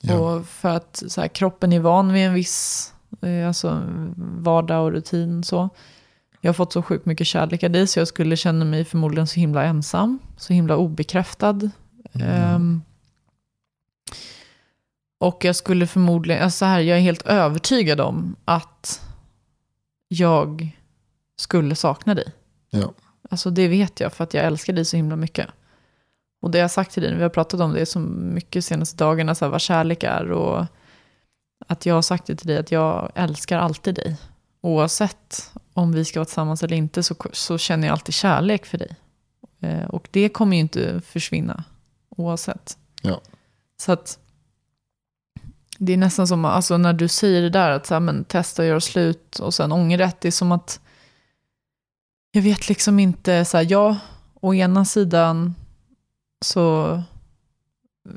Ja, Och för att så här, kroppen är van vid en viss eh, alltså, vardag och rutin. Så. Jag har fått så sjukt mycket kärlek av dig så jag skulle känna mig förmodligen så himla ensam. Så himla obekräftad. Ehm, och jag skulle förmodligen, alltså så här, jag är helt övertygad om att jag skulle sakna dig. ja, Alltså det vet jag för att jag älskar dig så himla mycket. Och det jag har sagt till dig, vi har pratat om det så mycket senaste dagarna, så här, vad kärlek är. Och att jag har sagt det till dig, att jag älskar alltid dig. Oavsett om vi ska vara tillsammans eller inte så, så känner jag alltid kärlek för dig. Eh, och det kommer ju inte försvinna oavsett. Ja. Så att det är nästan som, alltså när du säger det där, att så här, men, testa att göra slut och sen ångerrätt, det är som att jag vet liksom inte, så här, ja, å ena sidan så,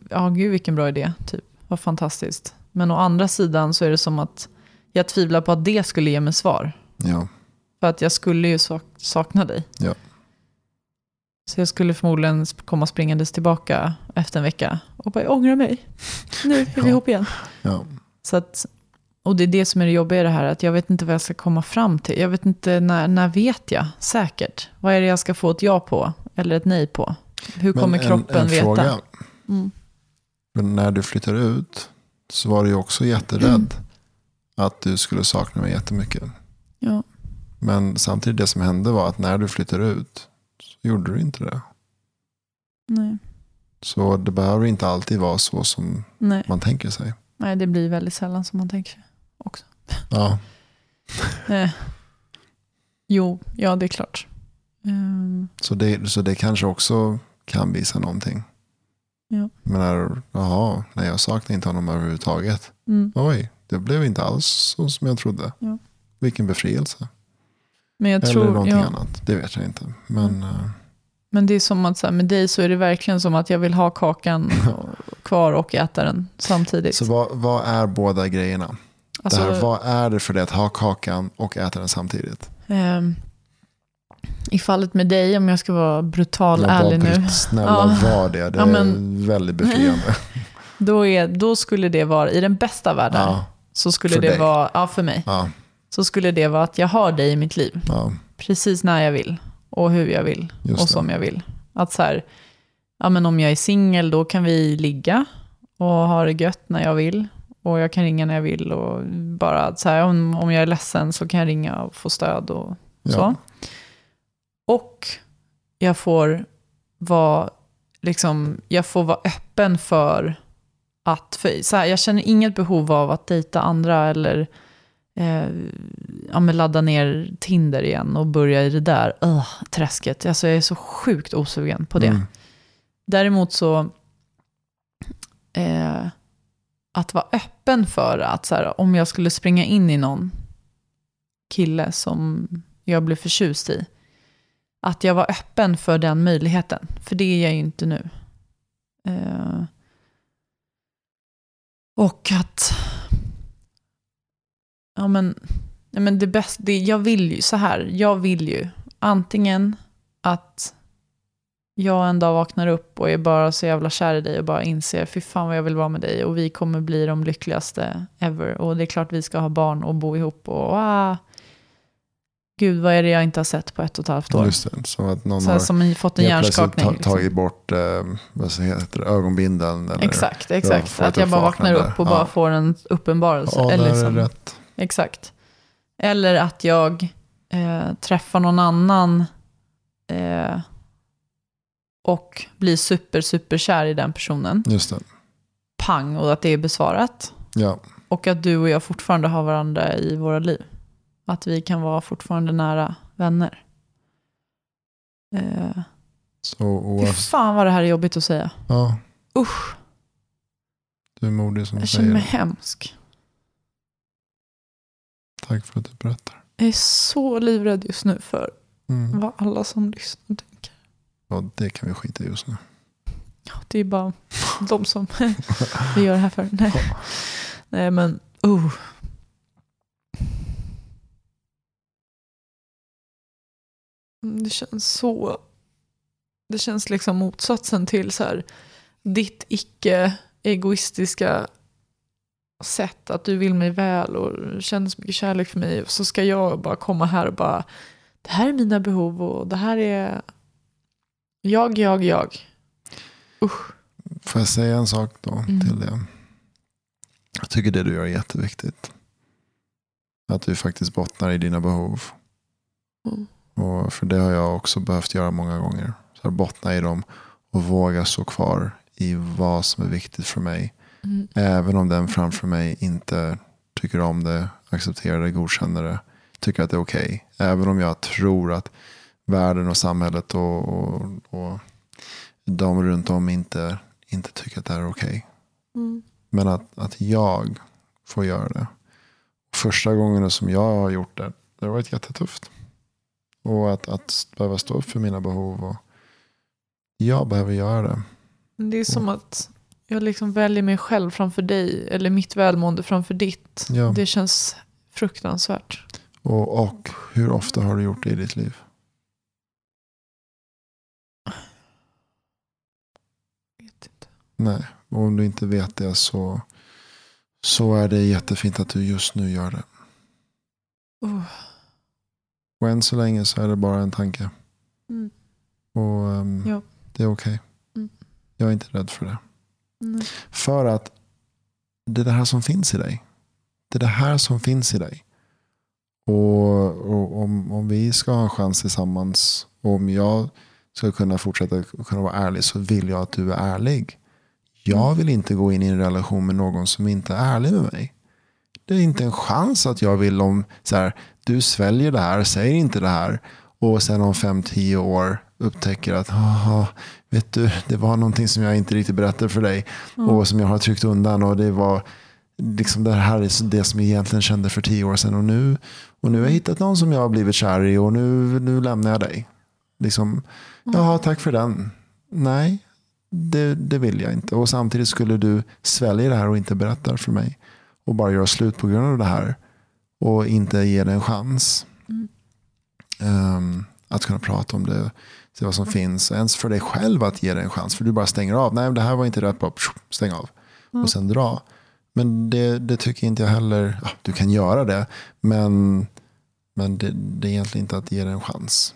ja gud vilken bra idé, typ, vad fantastiskt. Men å andra sidan så är det som att jag tvivlar på att det skulle ge mig svar. ja, För att jag skulle ju sak- sakna dig. Ja. Så jag skulle förmodligen komma springandes tillbaka efter en vecka och bara, jag ångrar mig. Nu är vi Ja. ihop igen. ja, Så att, och det är det som är det jobbiga i det här, att jag vet inte vad jag ska komma fram till. Jag vet inte, när, när vet jag säkert? Vad är det jag ska få ett ja på, eller ett nej på? Hur kommer en- kroppen en veta? Fråga. Mm. Men när du flyttar ut så var du ju också jätterädd att du skulle sakna mig jättemycket. Ja. Men samtidigt det som hände var att när du flyttar ut så gjorde du inte det. Nej. Så det behöver inte alltid vara så som Nej. man tänker sig. nej, det blir väldigt sällan som man tänker sig också. Ja, Eh. Jo, ja det är klart. Ehm, så det, så det kanske också kan visa någonting. Ja. Men när, jaha, nej jag saknar inte honom överhuvudtaget. mm. Oj, det blev inte alls så som jag trodde. Ja. Vilken befrielse. Men jag Eller tror, någonting ja, annat, det vet jag inte. Men eh, men det är som att så här, med dig så är det verkligen som att jag vill ha kakan kvar och äta den samtidigt. Så vad, vad är båda grejerna? Alltså, det här, vad är det för det att ha kakan och äta den samtidigt? ehm, I fallet med dig, om jag ska vara brutal Jag ärlig nu, Snälla Ja. var det. Det Ja, är men- väldigt befriande. då, är, då skulle det vara, i den bästa världen, ja, så skulle det dig. vara, ja för mig, ja, så skulle det vara att jag har dig i mitt liv. Precis när jag vill och hur jag vill Just och det. som jag vill. Att så här, ja men om jag är singel då kan vi ligga och ha det gött när jag vill. Och jag kan ringa när jag vill och bara så här, om, om jag är ledsen så kan jag ringa och få stöd och ja. Och jag får vara liksom, jag får vara öppen för att, för, så här, jag känner inget behov av att dejta andra eller eh, ja, ladda ner Tinder igen och börja i det där uh, träsket. Alltså jag är så sjukt osugen på det. Mm. Däremot så, eh, att vara öppen för att så här, om jag skulle springa in i någon kille som jag blev förtjust i, att jag var öppen för den möjligheten. För det är jag ju inte nu. Eh, och att, ja men, ja men det bästa, det, jag vill ju så här, jag vill ju antingen att jag en dag vaknar upp och är bara så jävla kär i dig och bara inser, fy fan vad jag vill vara med dig och vi kommer bli de lyckligaste ever. Och det är klart vi ska ha barn och bo ihop och ah, gud vad är det jag inte har sett på ett och ett halvt år. Just det, som att någon Så har som fått en hjärnskakning. ta, liksom. tagit bort eh, vad heter det, ögonbindeln. Eller, Exakt, exakt. ett att jag bara vaknar upp och Ja. bara får en uppenbarelse. Ja, eller liksom, är rätt. Exakt. Eller att jag eh, träffar någon annan eh, och blir super, super kär i den personen. Just det. Pang, och att det är besvarat. Ja, Och att du och jag fortfarande har varandra i våra liv. Att vi kan vara fortfarande nära vänner. Eh, så fy oavsett. fan vad det här är jobbigt att säga. Ja, Usch, du är modig som jag känner säger mig det. hemsk. Tack för att du berättar. Jag är så livrädd just nu för Mm. vad alla som lyssnar tänker. Ja, det kan vi skita i just nu. Ja, det är bara de som vi gör det här för. Nej, Nej men oh. Det känns så... Det känns liksom motsatsen till så här, ditt icke-egoistiska sätt. Att du vill mig väl och känner så mycket kärlek för mig. Så ska jag bara komma här och bara, det här är mina behov och det här är jag, jag, jag. Usch. Får jag säga en sak då Mm. till det? Jag tycker det du gör är jätteviktigt. Att du faktiskt bottnar i dina behov. Mm. Och för det har jag också behövt göra många gånger. Så här, bottna i dem och våga stå kvar i vad som är viktigt för mig. Mm. Även om den framför mig inte tycker om det, accepterar det, godkänner det. Tycker att det är okej. Även om jag tror att världen och samhället och, och, och de runt om inte, inte tycker att det är okej. Mm. Men att, att jag får göra det. Första gången som jag har gjort det, det har varit jättetufft. Och att, att behöva stå upp för mina behov. Och jag behöver göra det. Det är som att jag liksom väljer mig själv framför dig. Eller mitt välmående framför ditt. Ja. Det känns fruktansvärt. Och, och hur ofta har du gjort det i ditt liv? Vet inte. Nej, och om du inte vet det så, så är det jättefint att du just nu gör det. Oh. Och än så länge så är det bara en tanke. Mm. Och ehm, Ja. det är okej. Mm. Jag är inte rädd för det. Nej. För att det är det här som finns i dig. Det är det här som finns i dig. Och, och om, om vi ska ha en chans tillsammans. Och om jag ska kunna fortsätta kunna vara ärlig så vill jag att du är ärlig. Jag vill inte gå in i en relation med någon som inte är ärlig med mig. Det är inte en chans att jag vill om så här, du sväljer det här, säger inte det här. Och sen om fem, tio år upptäcker att "Haha, vet du, det var någonting som jag inte riktigt berättade för dig. Och som jag har tryckt undan. Och det var liksom det här är det som jag egentligen kände för tio år sedan. Och nu, och nu har jag hittat någon som jag har blivit kär i och nu, nu lämnar jag dig. Liksom, Jaha, tack för den. Nej, det, det vill jag inte. Och samtidigt skulle du svälja det här och inte berätta för mig. Och bara göra slut på grund av det här. Och inte ge det en chans. Ehm, att kunna prata om det. Se vad som finns. Ens för dig själv att ge det en chans. För du bara stänger av. Nej, det här var inte rätt bra. Stäng av. Och sen dra. Men det, det tycker inte jag heller. Ja, du kan göra det. Men, men det, det är egentligen inte att ge det en chans.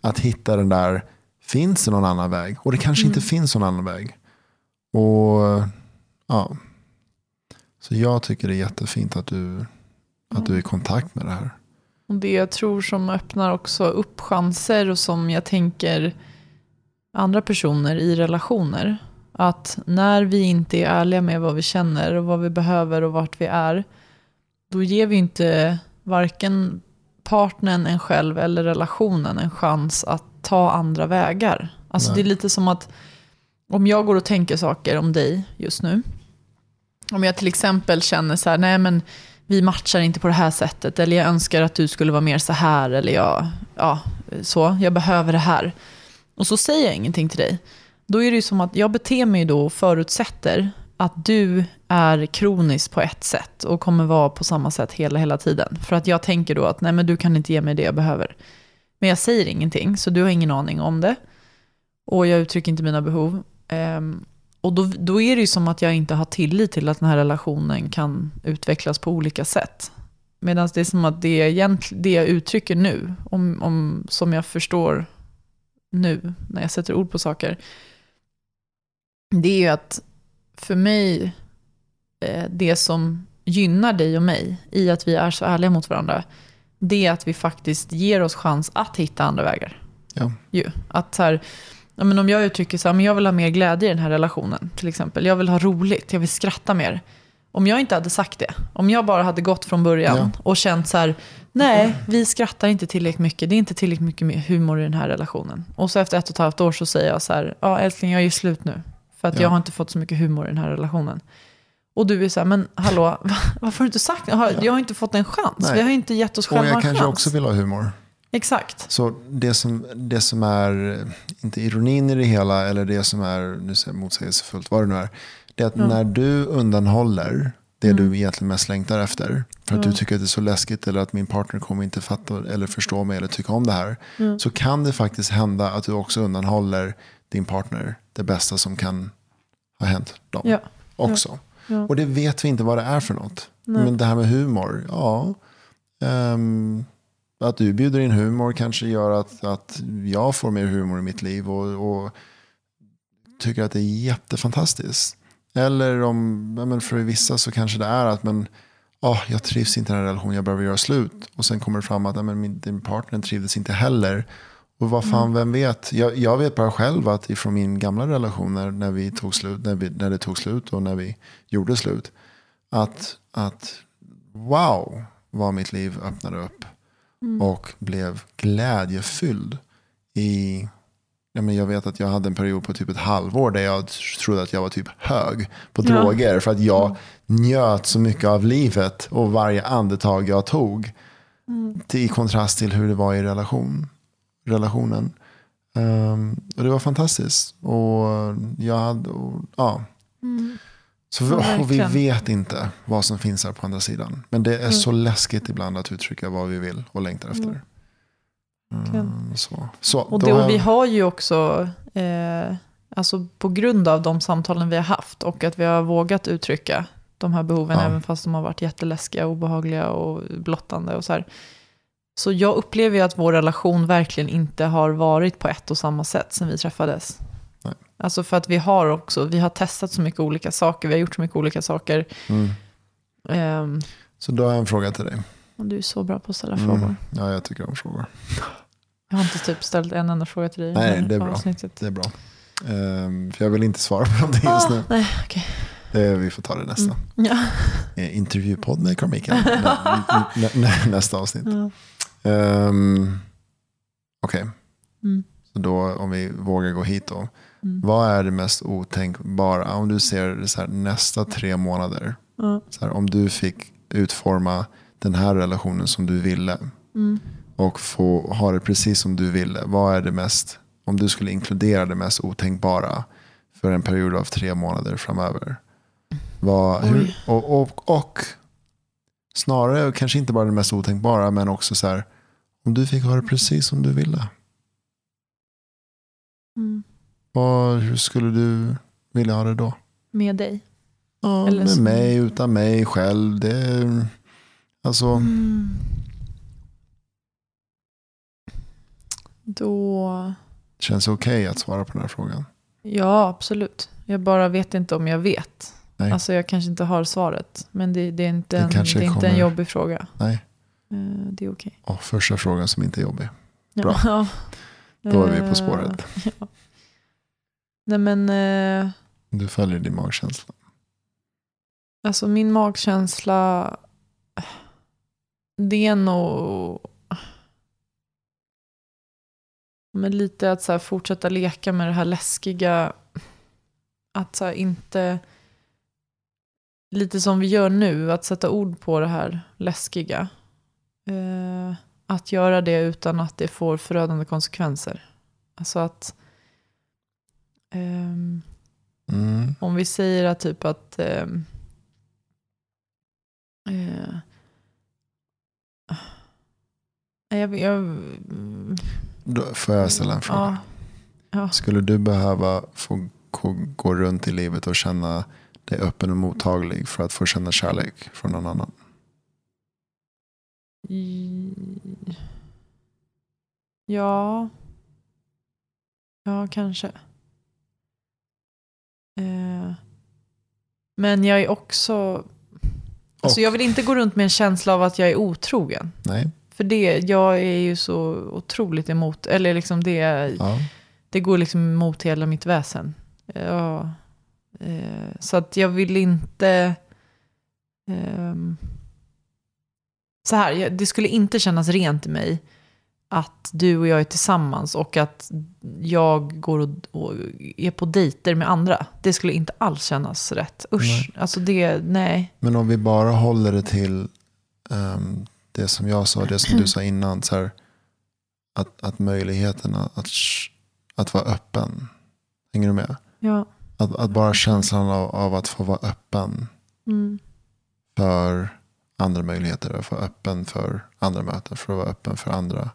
Att hitta den där. Finns det någon annan väg? Och det kanske inte finns någon annan väg. Och ja. Så jag tycker det är jättefint att du, att du är i kontakt med det här. Och det jag tror som öppnar också upp chanser och som jag tänker andra personer i relationer. Att när vi inte är ärliga med vad vi känner och vad vi behöver och vart vi är, då ger vi inte varken partnern, en själv eller relationen en chans att ta andra vägar. Alltså det är lite som att om jag går och tänker saker om dig just nu, om jag till exempel känner så här, nej men vi matchar inte på det här sättet, eller jag önskar att du skulle vara mer så här, eller jag, ja, så, jag behöver det här. Och så säger jag ingenting till dig. Då är det ju som att jag beter mig då och förutsätter att du är kronisk på ett sätt och kommer vara på samma sätt hela, hela tiden. För att jag tänker då att nej men du kan inte ge mig det jag behöver. Men jag säger ingenting, så du har ingen aning om det. Och jag uttrycker inte mina behov. Um, och då, då är det ju som att jag inte har tillit till att den här relationen kan utvecklas på olika sätt. Medan det är som att det, egentligen, det jag uttrycker nu, om, om, som jag förstår nu när jag sätter ord på saker, det är ju att för mig, eh, det som gynnar dig och mig i att vi är så ärliga mot varandra, det är att vi faktiskt ger oss chans att hitta andra vägar. Ja. Ju. Att här, ja, men om jag uttrycker så här, men jag vill ha mer glädje i den här relationen, till exempel. Jag vill ha roligt, jag vill skratta mer. Om jag inte hade sagt det, om jag bara hade gått från början Ja. och känt så här, nej, vi skrattar inte tillräckligt mycket, det är inte tillräckligt mycket humor i den här relationen. Och så efter ett och ett halvt år så säger jag så här, ja älskling jag är slut nu. För att Ja. jag har inte fått så mycket humor i den här relationen. Och du är så här, men hallå, va- varför har du inte sagt det? Jag har, jag inte fått en chans. Nej. Vi har inte gett oss Och själva jag en kanske chans. också vill ha humor. Exakt. Så det som, det som är, inte ironin i det hela, eller det som är nu säger motsägelsefullt, vad det nu är, det är att när du undanhåller det Mm. du egentligen mest längtar efter, för att du tycker att det är så läskigt eller att min partner kommer inte fatta eller förstå mig eller tycka om det här, Mm. så kan det faktiskt hända att du också undanhåller din partner det bästa som kan ha hänt dem Ja. också. Ja. Och det vet vi inte vad det är för något. Men det här med humor, ja. ehm, att du bjuder in humor kanske gör att, att jag får mer humor i mitt liv och, och tycker att det är jättefantastiskt. Eller om, men för vissa så kanske det är att men, ah, jag trivs inte i den här relationen, jag behöver göra slut. Och sen kommer det fram att men min, din partner trivdes inte heller. Och vad fan, vem vet? Jag, jag vet bara själv att ifrån min gamla relationer när, vi tog slut, när, vi, när det tog slut och när vi gjorde slut. Att, att wow, vad mitt liv öppnade upp. Och blev glädjefylld i Ja, men jag vet att jag hade en period på typ ett halvår där jag trodde att jag var typ hög på Ja. droger. För att jag njöt så mycket av livet och varje andetag jag tog. Till, I kontrast till hur det var i relation, relationen. Ehm, och det var fantastiskt. Och jag hade, och, ja. Så vi, och vi vet inte vad som finns här på andra sidan. Men det är så läskigt ibland att uttrycka vad vi vill och längtar efter. Mm, så. Så, Och, det, och vi har ju också, eh, alltså på grund av de samtalen vi har haft och att vi har vågat uttrycka de här behoven, Ja. även fast de har varit jätteläskiga, obehagliga och blottande och så här. Så jag upplever ju att vår relation verkligen inte har varit på ett och samma sätt sen vi träffades. Alltså för att vi har också, vi har testat så mycket olika saker, vi har gjort så mycket olika saker. Mm. Ehm, Så då har jag en fråga till dig. du är så bra på att ställa Mm. frågor. Ja, jag tycker om frågor. Jag har inte typ ställt en enda fråga till dig. Nej, det är bra. avsnittet. Det är bra. Ehm, för jag vill inte svara på någonting just nu. Ah, nej, okej. Det, vi får ta det nästa. Ja. Eh, Intervjupodd med Carl. Nä, nä, nä, nästa avsnitt. Ja. Um, Okej, Mm. så då om vi vågar gå hit då. Mm. Vad är det mest otänkbara? Om du ser det så här, nästa tre månader. Ja. Så här, om du fick utforma den här relationen som du ville. Mm. Och få ha det precis som du ville. Vad är det mest, om du skulle inkludera det mest otänkbara för en period av tre månader framöver. Vad, hur, och, och, och snarare kanske inte bara det mest otänkbara men också så här. Om du fick ha det precis som du ville. Mm. Vad, hur skulle du vilja ha det då? Med dig. Ja, Eller med som- mig, utan mig själv. Det är, alltså, Mm. Då... känns det okej att svara på den här frågan? Ja, absolut. Jag bara vet inte om jag vet. Nej. Alltså jag kanske inte har svaret. Men det, det är inte, Det en, det är inte en kommer- jobbig fråga. Nej. Eh, Det är okej. Och första frågan som inte är jobbig. Bra. Ja. Då är vi på spåret. ja. Nej men, eh, Du följer din magkänsla. alltså min magkänsla, det är nog men lite att så här, fortsätta leka med det här läskiga. Att så här, inte, lite som vi gör nu, att sätta ord på det här läskiga. Eh, att göra det utan att det får förödande konsekvenser. Alltså att ehm, Mm. om vi säger att typ att ehm, eh, jag, jag, mm, Då får jag ställa en fråga. ja, ja. Skulle du behöva få gå, gå runt i livet och känna dig öppen och mottaglig för att få känna kärlek från någon annan? I- Ja. Ja, kanske. Eh, Men jag är också... Alltså Och- jag vill inte gå runt med en känsla av att jag är otrogen. Nej? För det, jag är ju så otroligt emot, eller liksom det, Ja. det går liksom emot hela mitt väsen. Ja, eh, så att jag vill inte... ehm, så här, det skulle inte kännas rent i mig att du och jag är tillsammans och att jag går och, och är på dejter med andra. Det skulle inte alls kännas rätt. Usch, alltså det, nej. Men om vi bara håller det till ehm, det som jag sa, det som du sa innan. Så här, att, att möjligheterna att, att vara öppen. Hänger du med? Ja. Att, att bara känslan av, av att få vara öppen Mm. för andra möjligheter. Att vara öppen för andra möten. För att vara öppen för andra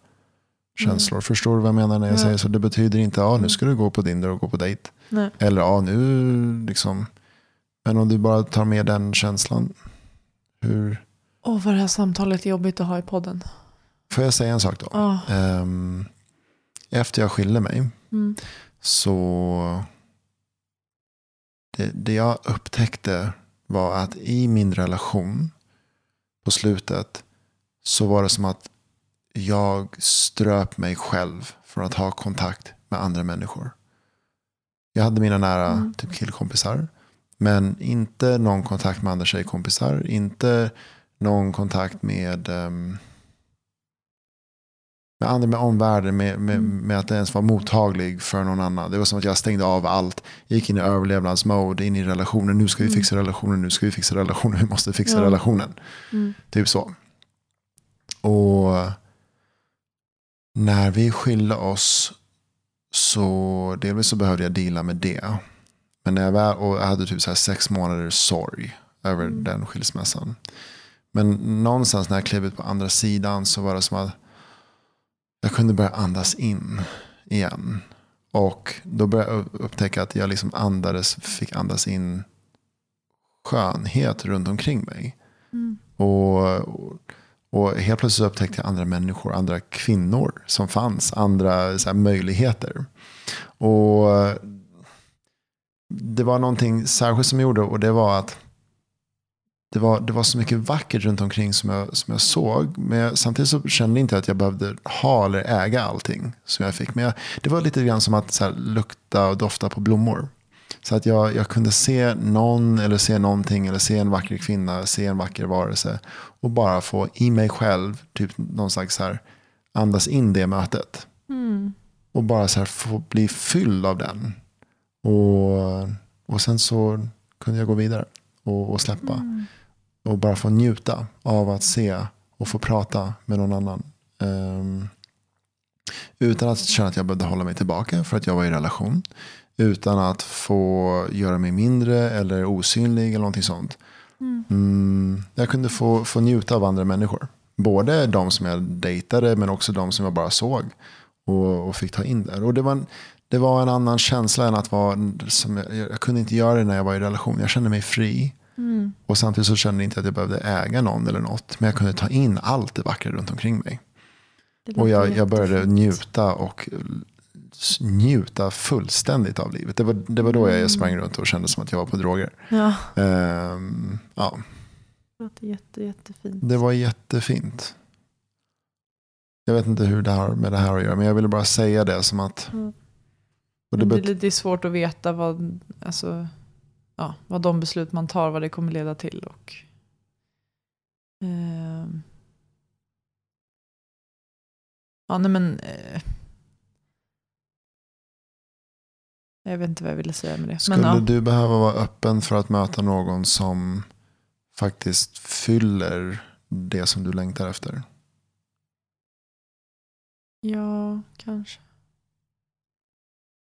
känslor. Förstår du vad jag menar när jag Ja. säger så? Det betyder inte ja nu ska du gå på Tinder och gå på dejt. Nej. Eller ja nu liksom. Men om du bara tar med den känslan. Hur, Åh, vad det här samtalet är jobbigt att ha i podden. får jag säga en sak då? Ja. Ehm, efter jag skilde mig Mm. så det, det jag upptäckte var att i min relation på slutet så var det som att jag ströp mig själv från att ha kontakt med andra människor. Jag hade mina nära Mm. typ killkompisar. Men inte någon kontakt med andra tjejkompisar. Inte någon kontakt med, ehm, med andra, med omvärlden. Med, med, Mm. med att ens vara mottaglig för någon annan. Det var som att jag stängde av allt. Gick in i överlevnadsmode, in i relationen. Nu ska vi Mm. fixa relationen, nu ska vi fixa relationen. Vi måste fixa Ja. relationen. Mm. Typ så. Och när vi skilde oss så delvis så behövde jag deala med det. Men när jag väl, och jag hade typ så här sex månaders sorg över Mm. den skilsmässan. Men någonstans när jag klev ut på andra sidan så var det som att jag kunde börja andas in igen. Och då började jag upptäcka att jag liksom andades, fick andas in skönhet runt omkring mig. Mm. Och, och, och helt plötsligt upptäckte jag andra människor, andra kvinnor som fanns, andra så här, möjligheter. Och eh, det var någonting särskilt som jag gjorde och det var att det var, det var så mycket vackert runt omkring som jag, som jag såg. Men jag, samtidigt så kände jag inte att jag behövde ha eller äga allting som jag fick. Men jag, det var lite grann som att så här, lukta och dofta på blommor. Så att jag, jag kunde se någon eller se någonting eller se en vacker kvinna, se en vacker varelse. Och bara få i mig själv typ någon slags så här, andas in det mötet. Mm. Och bara så här få bli fylld av den. Och, och sen så kunde jag gå vidare och, och släppa. Mm. Och bara få njuta av att se och få prata med någon annan. Ehm, utan att känna att jag behövde hålla mig tillbaka för att jag var i relation. Utan att få göra mig mindre eller osynlig eller någonting sånt. Mm, jag kunde få, få njuta av andra människor. Både de som jag dejtade men också de som jag bara såg. Och, och fick ta in där. Och det var, en, det var en annan känsla än att vara, som jag, jag kunde inte göra det när jag var i relation. Jag kände mig fri. Mm. Och samtidigt så kände jag inte att jag behövde äga någon eller något. Men jag kunde ta in allt det vackra runt omkring mig. Och jag, jag började njuta och njuta fullständigt av livet. Det var, det var då Mm. jag sprang runt och kände som att jag var på droger. Ja, Ehm, ja, det jätte, jättefint. det var jättefint. Jag vet inte hur det har med det här att göra. Men jag ville bara säga det som att Mm. Det det, är lite svårt att veta vad, alltså, ja, vad de beslut man tar, vad det kommer leda till. Och, ehm, ja, nej men... Eh, jag vet inte vad jag ville säga med det. Skulle men, ja, du behöva vara öppen för att möta någon som faktiskt fyller det som du längtar efter? Ja, kanske.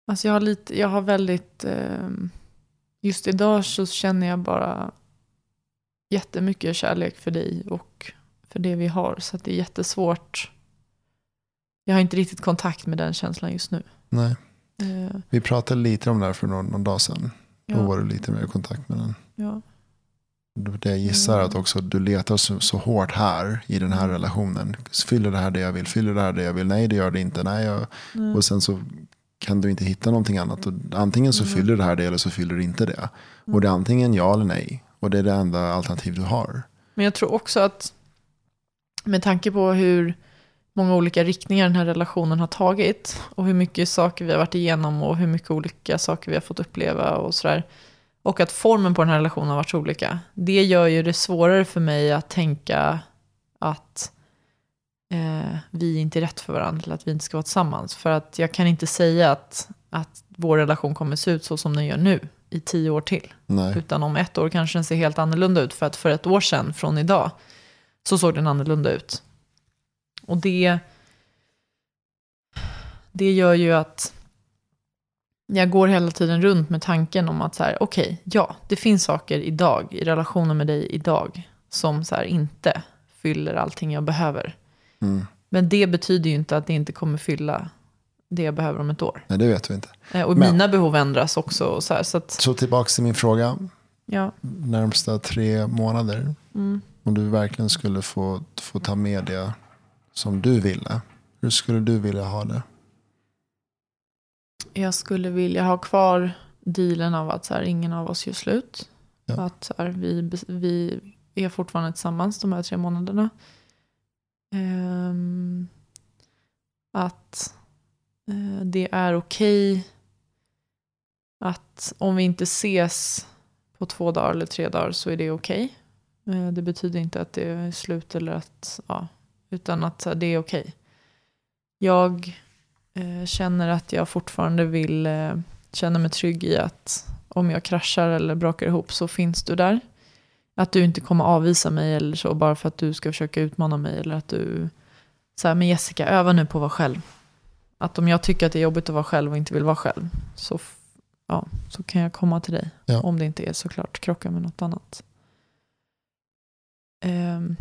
Alltså jag har lite, jag har väldigt, ehm, just idag så känner jag bara jättemycket kärlek för dig och för det vi har. Så det är jättesvårt. Jag har inte riktigt kontakt med den känslan just nu. Nej. Eh, Vi pratade lite om det här för någon, någon dag sedan. Då Ja. var du lite mer i kontakt med den. ja. Det jag gissar att också du letar så, så hårt här i den Mm. här relationen. Fyller det här det jag vill? Fyller det här det jag vill? Nej, det gör det inte. Nej, jag... Nej. Och sen så kan du inte hitta någonting annat. Och antingen så Mm. fyller det här det eller så fyller det inte det. Och det är antingen ja eller nej. Och det är det enda alternativ du har. Men jag tror också att med tanke på hur många olika riktningar den här relationen har tagit och hur mycket saker vi har varit igenom och hur mycket olika saker vi har fått uppleva och sådär. Och att formen på den här relationen har varit så olika. Det gör ju det svårare för mig att tänka att eh, vi inte är rätt för varandra eller att vi inte ska vara tillsammans. För att jag kan inte säga att, att vår relation kommer se ut så som den gör nu i tio år till. Nej. Utan om ett år kanske den ser helt annorlunda ut. För att för ett år sedan från idag så såg den annorlunda ut. Och det, det gör ju att jag går hela tiden runt med tanken om att så här, okej, ja, det finns saker idag i relationen med dig idag som så här inte fyller allting jag behöver. Mm. Men det betyder ju inte att det inte kommer fylla det jag behöver om ett år. Nej, det vet vi inte. Eh, Och Men- mina behov ändras också. Så här, så att, Så tillbaka till min fråga. ja. Närmsta tre månader. Mm. Om du verkligen skulle få, få ta med det som du ville. Hur skulle du vilja ha det? Jag skulle vilja ha kvar dealen av att så här, ingen av oss gör slut. Ja. Att så här, vi, vi är fortfarande tillsammans de här tre månaderna. Ehm, att eh, det är okej att om vi inte ses på två dagar eller tre dagar så är det okej. Eh, det betyder inte att det är slut eller att, ja, utan att här, det är okej. Jag eh, känner att jag fortfarande vill eh, känna mig trygg i att om jag kraschar eller brakar ihop så finns du där. Att du inte kommer avvisa mig eller så bara för att du ska försöka utmana mig eller att du så här, men Jessica, öva nu på att vara själv. Att om jag tycker att det är jobbigt att vara själv och inte vill vara själv så, ja, så kan jag komma till dig. Ja. Om det inte är såklart krocka med något annat. Ehm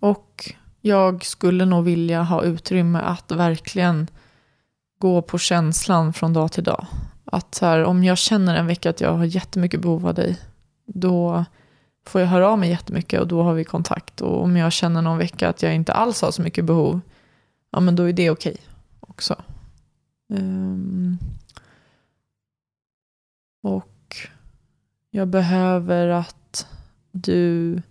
och jag skulle nog vilja ha utrymme att verkligen gå på känslan från dag till dag. Att här, om jag känner en vecka att jag har jättemycket behov av dig, då får jag höra av mig jättemycket och då har vi kontakt. Och om jag känner någon vecka att jag inte alls har så mycket behov, ja men då är det okej också. Um, och jag behöver att du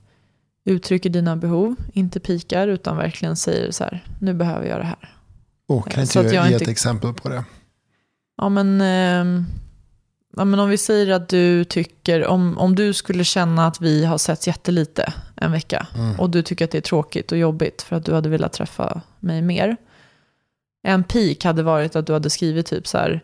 uttrycker dina behov, inte pikar utan verkligen säger så här, nu behöver jag det här. Oh, kan Så inte du jag ge inte- ett exempel på det? Ja men, ehm, ja, men om vi säger att du tycker, om, om du skulle känna att vi har sett jättelite en vecka Mm. och du tycker att det är tråkigt och jobbigt för att du hade velat träffa mig mer. En pik hade varit att du hade skrivit typ så här,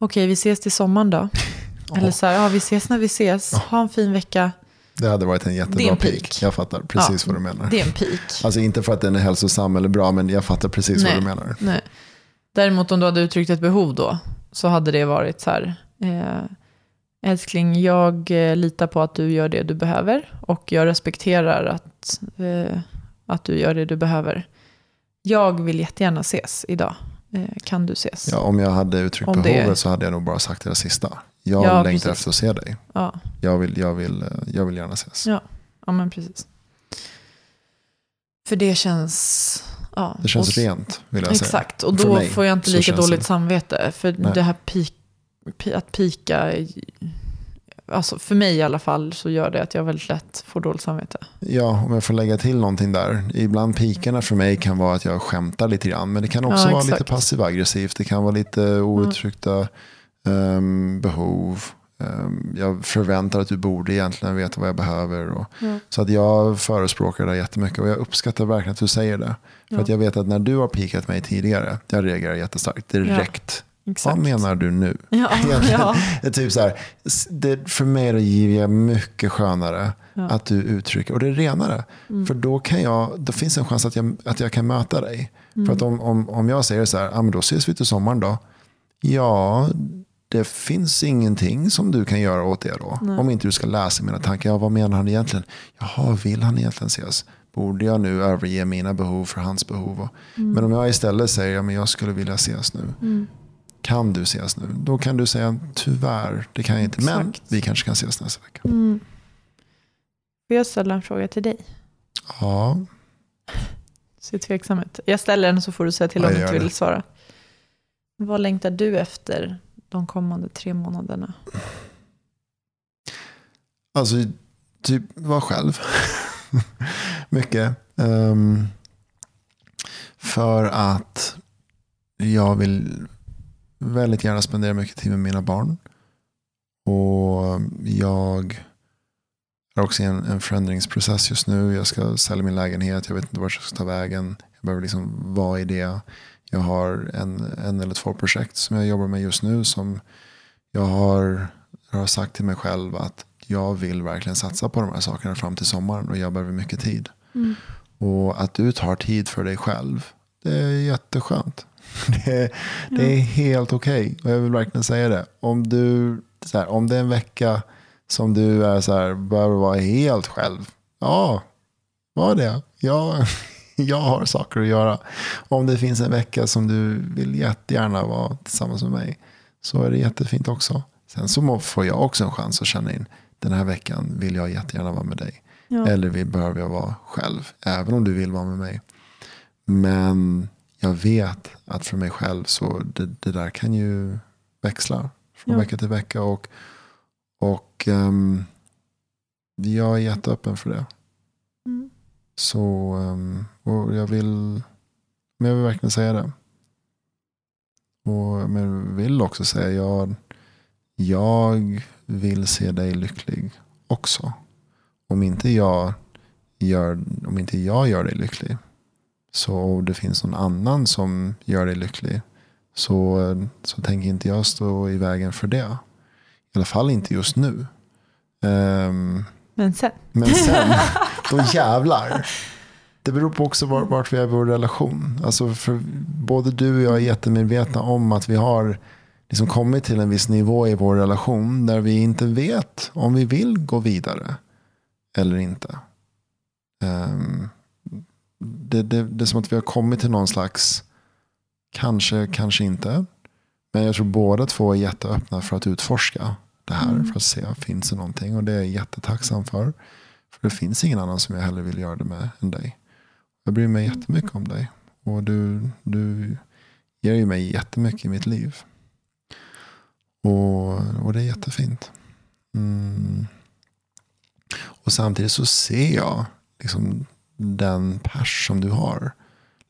okej vi ses till sommaren då. Eller så här, ja vi ses när vi ses, ha en fin vecka. Det hade varit en Det jättebra en peak. peak. Jag fattar precis Ja, vad du menar. Det är en pik. Alltså inte för att den är hälsosam eller bra, men jag fattar precis Nej. vad du menar. Nej. Däremot om du hade uttryckt ett behov då, så hade det varit så här, eh, älskling, jag eh, litar på att du gör det du behöver och jag respekterar att, eh, att du gör det du behöver. Jag vill jättegärna ses idag. Eh, kan du ses? Ja, om jag hade uttryckt Om det- behovet så hade jag nog bara sagt det där sista. Jag Ja, längtar precis. efter att se dig. Ja, Jag vill, jag vill, jag vill gärna ses. ja, ja men precis. För det känns... Ja, Det känns och- rent, vill jag säga. Exakt, och då mig får jag inte lika dåligt det. samvete. För Nej. det här pik, pi- att pika, alltså för mig i alla fall, så gör det att jag väldigt lätt får dåligt samvete. Ja, om jag får lägga till någonting där. Ibland pikarna för mig kan vara att jag skämtar lite grann. Men det kan också Ja, vara lite exakt. passiv aggressivt. Det kan vara lite outtryckta ehm, behov. Ehm, jag förväntar att du borde egentligen veta vad jag behöver. Och, Så att jag förespråkar det jättemycket. Och jag uppskattar verkligen att du säger det. För att jag vet att när du har pikat mig tidigare, jag reagerar jättestarkt direkt. Exakt. Vad menar du nu? Ja, ja. Det är typ så här, det, för mig är det mycket skönare att du uttrycker, och det är renare. Mm. För då, kan jag, då finns en chans att jag, att jag kan möta dig. Mm. För att om, om, om jag säger så här, ah, men då ses vi till sommaren då. Ja, det finns ingenting som du kan göra åt det då. Om inte du ska läsa mina tankar. Ja, vad menar han egentligen? Jaha, vill han egentligen ses? Borde jag nu överge mina behov för hans behov? Mm. Men om jag istället säger, ja, men jag skulle vilja ses nu. Kan du ses nu? Då kan du säga, tyvärr, det kan jag inte. Men Exakt. vi kanske kan ses nästa vecka. Får jag ställa en fråga till dig? Ja, Ser tveksam ut. Jag ställer den så får du säga till Ja, om du inte vill det. svara. Vad längtar du efter de kommande tre månaderna? Alltså, typ vara själv. Mycket. Um, för att jag vill väldigt gärna spendera mycket tid med mina barn. Och jag är också i en, en förändringsprocess just nu. Jag ska sälja min lägenhet. Jag vet inte vart jag ska ta vägen. Jag behöver liksom vara i det. Jag har en, en eller två projekt som jag jobbar med just nu. Som jag har, jag har sagt till mig själv att jag vill verkligen satsa på de här sakerna fram till sommaren. Och jag behöver mycket tid. Och att du tar tid för dig själv. Det är jätteskönt. Det är, det är helt okej. Och jag vill verkligen säga det. Om, du, här, om det är en vecka som du är så här, behöver vara helt själv. Ja, var det. Jag, jag har saker att göra. Om det finns en vecka som du vill jättegärna vara tillsammans med mig. Så är det jättefint också. Sen så får jag också en chans att känna in. Den här veckan vill jag jättegärna vara med dig. Eller vill, behöver jag vara själv. Även om du vill vara med mig. Men jag vet att för mig själv så det, det där kan ju växla. Från Ja. vecka till vecka. Och, och ehm, jag är jätteöppen för det. Så ehm, jag vill men jag vill verkligen säga det. Och, men vill också säga jag, jag vill se dig lycklig också. Om inte jag gör, om inte jag gör dig lycklig. Så det finns någon annan som gör dig lycklig. Så, så tänker inte jag stå i vägen för det. I alla fall inte just nu. Ehm, Men sen? men sen, då jävlar. Det beror på också var- vart vi är i vår relation. Alltså för både du och jag är jättemedvetna om att vi har liksom kommit till en viss nivå i vår relation där vi inte vet om vi vill gå vidare eller inte. Ehm, det, det, det är som att vi har kommit till någon slags, kanske, kanske inte. Men jag tror båda två är jätteöppna för att utforska det här. För att se, finns det någonting? Och det är jag jättetacksam för. För det finns ingen annan som jag hellre vill göra det med än dig. Jag bryr mig jättemycket om dig. Och du, du ger ju mig jättemycket i mitt liv. Och, och det är jättefint. Mm. Och samtidigt så ser jag liksom den pers som du har.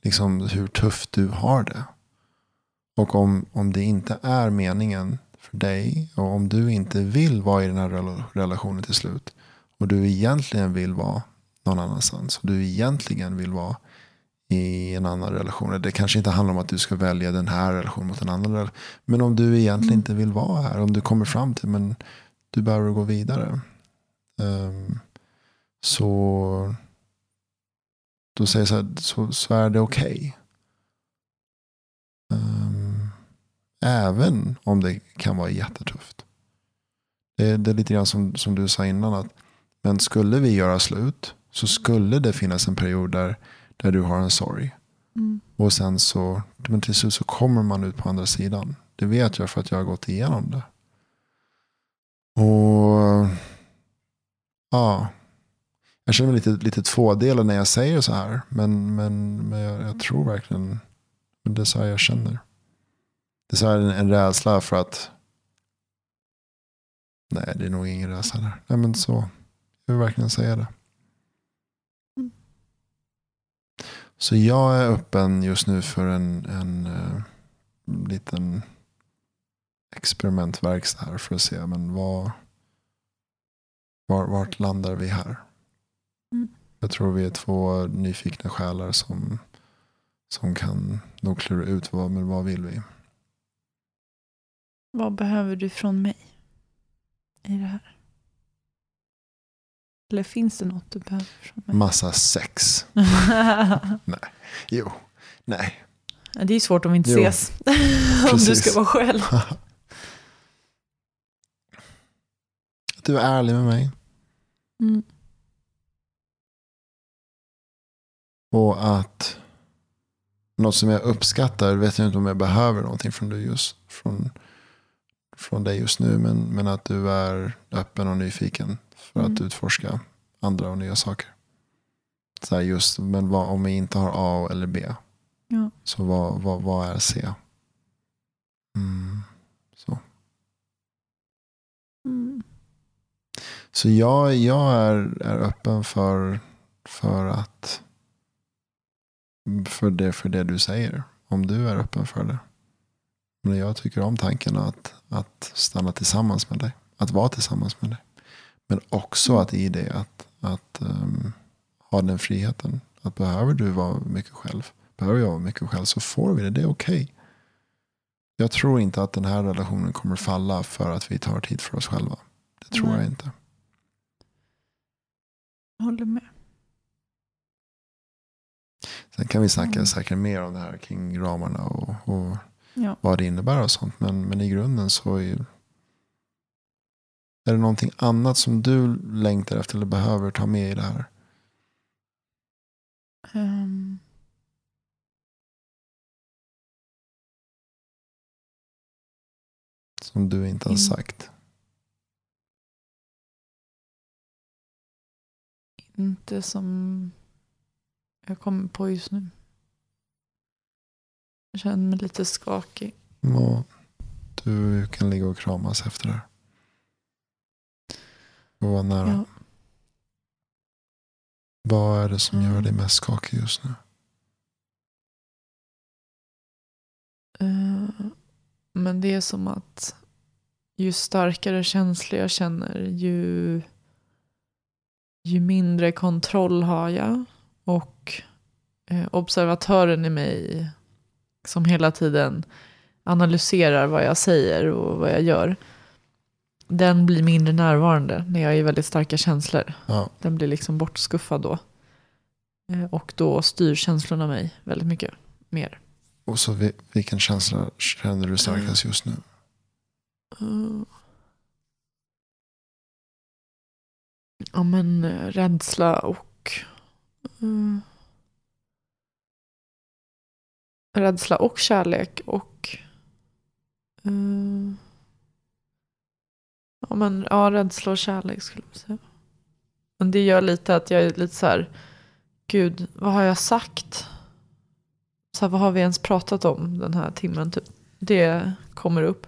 Liksom hur tufft du har det. Och om, om det inte är meningen för dig och om du inte vill vara i den här relationen till slut och du egentligen vill vara någon annanstans och du egentligen vill vara i en annan relation. Det kanske inte handlar om att du ska välja den här relationen mot en annan. Men om du egentligen inte vill vara här, om du kommer fram till men du behöver gå vidare. ehm, så då säger jag så, här, så, så är det okej. Ehm, även om det kan vara jättetufft. Det, det är lite grann som, som du sa innan. Att, men skulle vi göra slut så skulle det finnas en period där, där du har en sorg. Och sen så, men till slut så kommer man ut på andra sidan. Det vet jag för att jag har gått igenom det. Och ja, jag känner mig lite, lite tvådelad när jag säger så här. Men, men, men jag, jag tror verkligen, men det är så här jag känner. Det är så här en, en rädsla för att Nej, det är nog ingen resa där. Nej, men så. Jag vill verkligen säga det. Mm. Så jag är öppen just nu för en, en uh, liten experimentverkstad här för att se men vad, var, vart landar vi här. Mm. Jag tror vi är två nyfikna själar som, som kan nog klura ut vad, men vad vill vi. Vad behöver du från mig i det här? Eller finns det något du behöver från mig? Massa sex. Nej. Jo. Nej. det är svårt om vi inte Jo. ses. om du ska vara själv. Att du är ärlig med mig. Mm. Och att något som jag uppskattar, vet jag inte om jag behöver någonting från, du just, från, från dig just nu, men, men att du är öppen och nyfiken för att Mm. utforska andra och nya saker. Så här just, men vad, om vi inte har A eller B, Ja. så vad, vad, vad är C? Mm, så. Mm. Så jag, jag är, är öppen för, för att för det, för det du säger. Om du är öppen för det. Men jag tycker om tanken att, att stanna tillsammans med dig. Att vara tillsammans med dig. Men också att i det att, att ehm, ha den friheten. Att behöver du vara mycket själv. Behöver jag vara mycket själv så får vi det. Det är okej. Jag tror inte att den här relationen kommer falla för att vi tar tid för oss själva. Det tror Nej. jag inte. Jag håller med. Sen kan vi snacka Mm. säkert mer om det här kring ramarna och, och Ja. vad det innebär och sånt. Men, men i grunden så är, ju- är det någonting annat som du längtar efter eller behöver ta med i det här. Ehm. Som du inte har sagt. Inte som jag kommer på just nu. Jag känner mig lite skakig. Och du kan ligga och kramas efter det här. Och vara nära. Ja. Vad är det som gör Mm. dig mest skakig just nu? Eh, Men det är som att ju starkare känslor jag känner ju, ju mindre kontroll har jag. Och eh, observatören i mig som hela tiden analyserar vad jag säger och vad jag gör. Den blir mindre närvarande när jag är i väldigt starka känslor. Ja, Den blir liksom bortskuffad då. Eh, Och då styr känslorna mig väldigt mycket mer. och så vi- vilken känsla känner du starkast just nu? Eh, Ja men eh, rädsla och eh, rädsla och kärlek och eh, ja men ja rädsla och kärlek skulle jag säga. Men det gör lite att jag är lite så här gud vad har jag sagt? Så här, vad har vi ens pratat om den här timmen typ? Det kommer upp.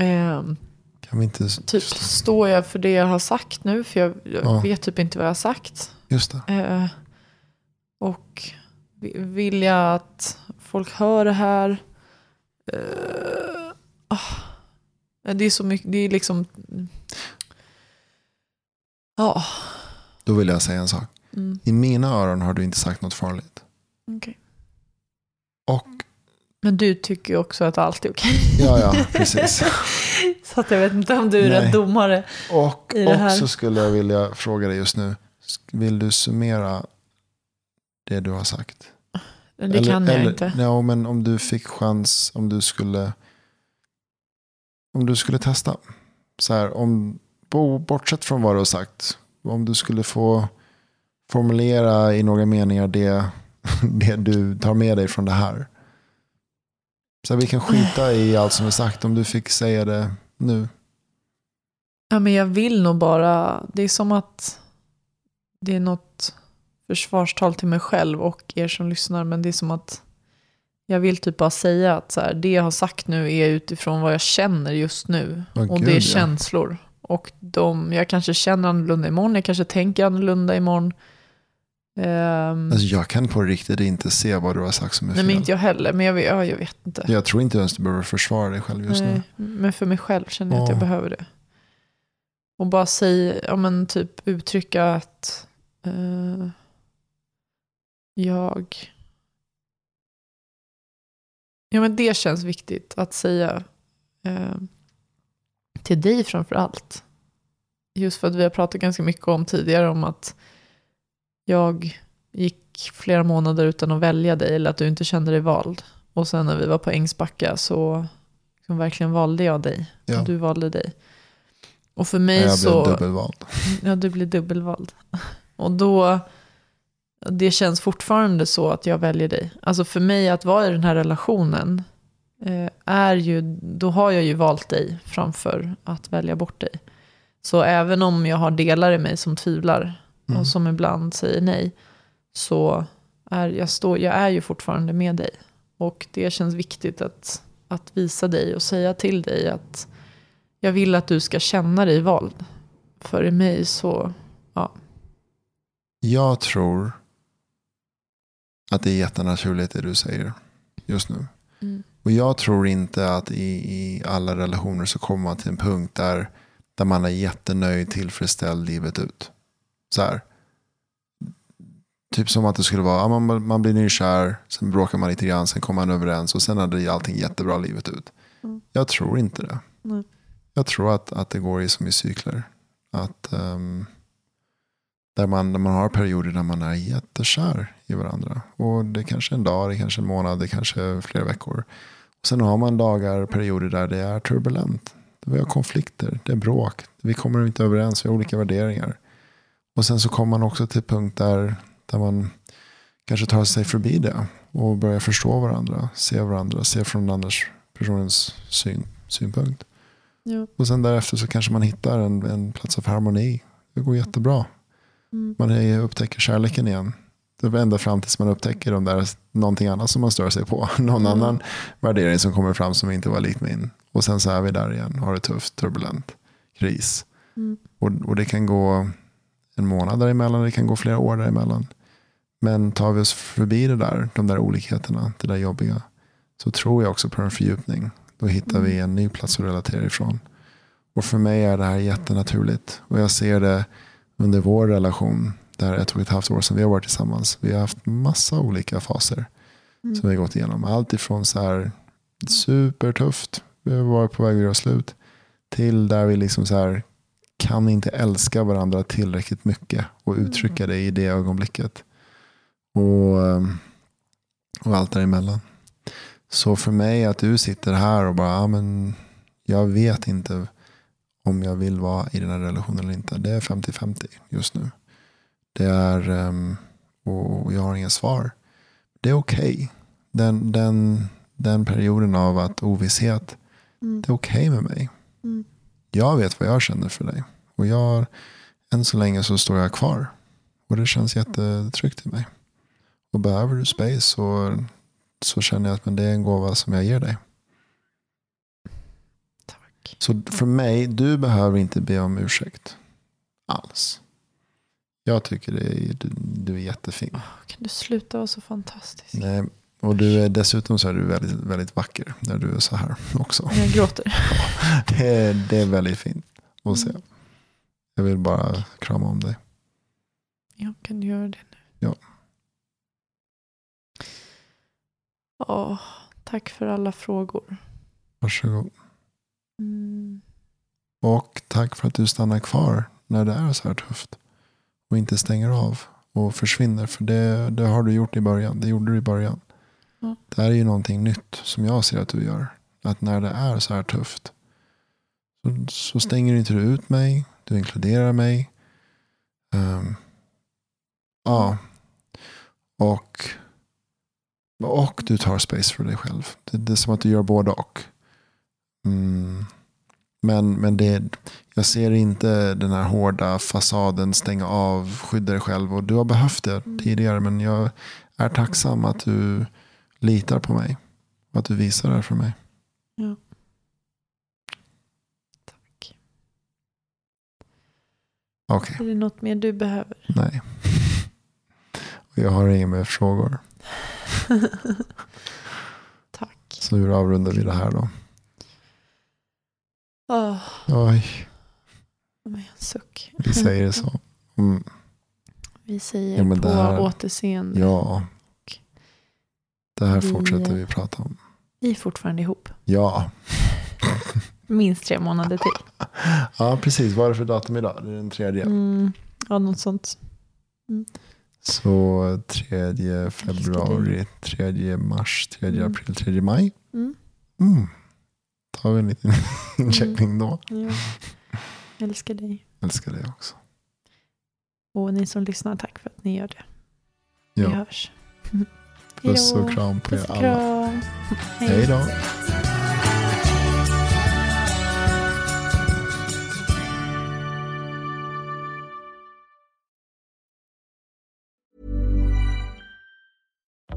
Ehm, Kan vi inte... Typ står jag för det jag har sagt nu, för jag, jag Ja. vet typ inte vad jag har sagt. Just det. Eh, och vi- vill jag att folk hör det här? Eh, ah. Det är så mycket, det är liksom... Ja, Då vill jag säga en sak. mm, I mina öron har du inte sagt något farligt. okej. Och, Men du tycker ju också att allt är okej. ja, ja, precis. så att jag vet inte om du är Nej. rätt domare. Och I det här. också skulle jag vilja fråga dig just nu. Vill du summera det du har sagt? Det kan jag inte. Ja, men om du fick chans, om du skulle, om du skulle testa. Så här, om, bortsett från vad du har sagt. Om du skulle få formulera i några meningar det, det du tar med dig från det här. Så här, vi kan skita i allt som är sagt. Om du fick säga det nu. Ja, men jag vill nog bara, det är som att det är något försvarstal till mig själv och er som lyssnar, men det är som att jag vill typ bara säga att så här, det jag har sagt nu är utifrån vad jag känner just nu. Åh, och det är ja. känslor. Och de, jag kanske känner annorlunda imorgon, jag kanske tänker annorlunda imorgon. Ehm, Alltså, jag kan på riktigt inte se vad du har sagt som är nej, fel. men inte jag heller, men jag vet, ja, jag vet inte. Jag tror inte ens du behöver försvara dig själv just nu. Nej, men för mig själv känner jag att jag Ja. behöver det. Och bara säga, ja men typ uttrycka att eh, jag... Ja men det känns viktigt att säga eh, till dig framför allt. Just för att vi har pratat ganska mycket om tidigare om att jag gick flera månader utan att välja dig eller att du inte kände dig vald. Och sen när vi var på Ängsbacka så liksom verkligen valde jag dig. Ja. Och du valde dig. Och för mig jag blev så... dubbelvald. Ja, du blir dubbelvald. Och då, det känns fortfarande så att jag väljer dig. Alltså för mig att vara i den här relationen eh, är ju, då har jag ju valt dig framför att välja bort dig. Så även om jag har delar i mig som tvivlar Mm. och som ibland säger nej, så är jag, står, jag är ju fortfarande med dig. Och det känns viktigt att, att visa dig och säga till dig att jag vill att du ska känna dig vald. För i mig så, ja. Jag tror att det är jättenaturligt det du säger just nu. Mm. Och jag tror inte att i, i alla relationer så kommer man till en punkt där, där man är jättenöjd, tillfredsställd livet ut. Så här. Typ som att det skulle vara, ja, man, man blir nykär, sen bråkar man lite grann, sen kommer man överens och sen är det allting jättebra livet ut. Mm. Jag tror inte det. Nej. Jag tror att, att det går i som i cykler. Att, ehm, där, man, där man har perioder där man är jättekär i varandra. Och det är kanske en dag, det är kanske en månad, det är kanske flera veckor. Och sen har man dagar, perioder där det är turbulent. Där vi har konflikter, det är bråk, vi kommer inte överens, vi har olika värderingar. Och sen så kommer man också till punkt där, där man kanske tar sig förbi det. Och börjar förstå varandra, se varandra, se från den andra personens syn, synpunkt. Ja. Och sen därefter så kanske man hittar en, en plats av harmoni. Det går jättebra. Mm. Man upptäcker kärleken igen. Det är ända fram tills man upptäcker de där, någonting annat som man stör sig på. Någon Mm. annan värdering som kommer fram som inte var lik min. Och sen så är vi där igen, har det tufft, turbulent, kris. Mm. Och, och det kan gå en månad däremellan, det kan gå flera år däremellan. Men tar vi oss förbi det där, de där olikheterna, det där jobbiga, så tror jag också på en fördjupning. Då hittar vi en ny plats att relatera ifrån. Och för mig är det här jättenaturligt. Och jag ser det under vår relation, det här ett och ett halvt år som vi har varit tillsammans. Vi har haft massa olika faser som vi har gått igenom. Allt ifrån så här supertufft, vi har varit på väg att göra slut, till där vi liksom så här kan inte älska varandra tillräckligt mycket och uttrycka det i det ögonblicket. Och, ehm, och allt däremellan. Så för mig att du sitter här och bara, ja, men jag vet inte om jag vill vara i den här relationen eller inte. Det är 50-50 just nu. Det är, ehm, och jag har inga svar. Det är okej. Den, den, den perioden av att ovisshet, Mm. det är okej med mig. Mm. Jag vet vad jag känner för dig. Och jag, än så länge så står jag kvar. Och det känns jättetryggt i mig. Och behöver du space så, så känner jag att men det är en gåva som jag ger dig. Så för mig, du behöver inte be om ursäkt. Alls. Jag tycker det är, du, du är jättefin. Kan du sluta vara så fantastisk? Nej, och du är, dessutom så är du väldigt, väldigt vacker när du är så här också. Jag gråter. Det är, det är väldigt fint att se. Jag vill bara krama om dig. Jag kan du göra det nu? Ja. Åh, tack för alla frågor. Varsågod. Mm. Och tack för att du stannar kvar när det är så här tufft. Och inte stänger av och försvinner. För det, det har du gjort i början. Det gjorde du i början. Ja. Det här är ju någonting nytt som jag ser att du gör. Att när det är så här tufft. Så, så stänger inte du ut mig. Du inkluderar mig. Ehm, ja. Och, och du tar space för dig själv. Det, det är som att du gör både och. Mm. Men, men det, jag ser inte den här hårda fasaden stänga av, skydda dig själv. Och du har behövt det tidigare. Men jag är tacksam att du litar på mig. Och att du visar det här för mig. Ja. Tack. Okej, Är det något mer du behöver? nej. Och jag har inga mer frågor. Tack. Så hur avrundar vi det här då? Åh, Oj, med en suck. vi säger så. Mm, Vi säger Ja, men på det här- återseende. ja. Det här Vi- fortsätter vi prata om. Vi är fortfarande ihop. Ja. Minst tre månader till. ja, precis. Vad är det för datum idag? Det är den tredje. Mm, ja, något sånt. Så 3 februari, 3 mars, 3 Mm. april, 3 maj. Mm. Tar vi en liten incheckning då. Ja. Älskar dig. Älskar det också. Och ni som lyssnar, tack för att ni gör det. Vi Ja. hörs. Puss och kram på Puss er alla. Hej då.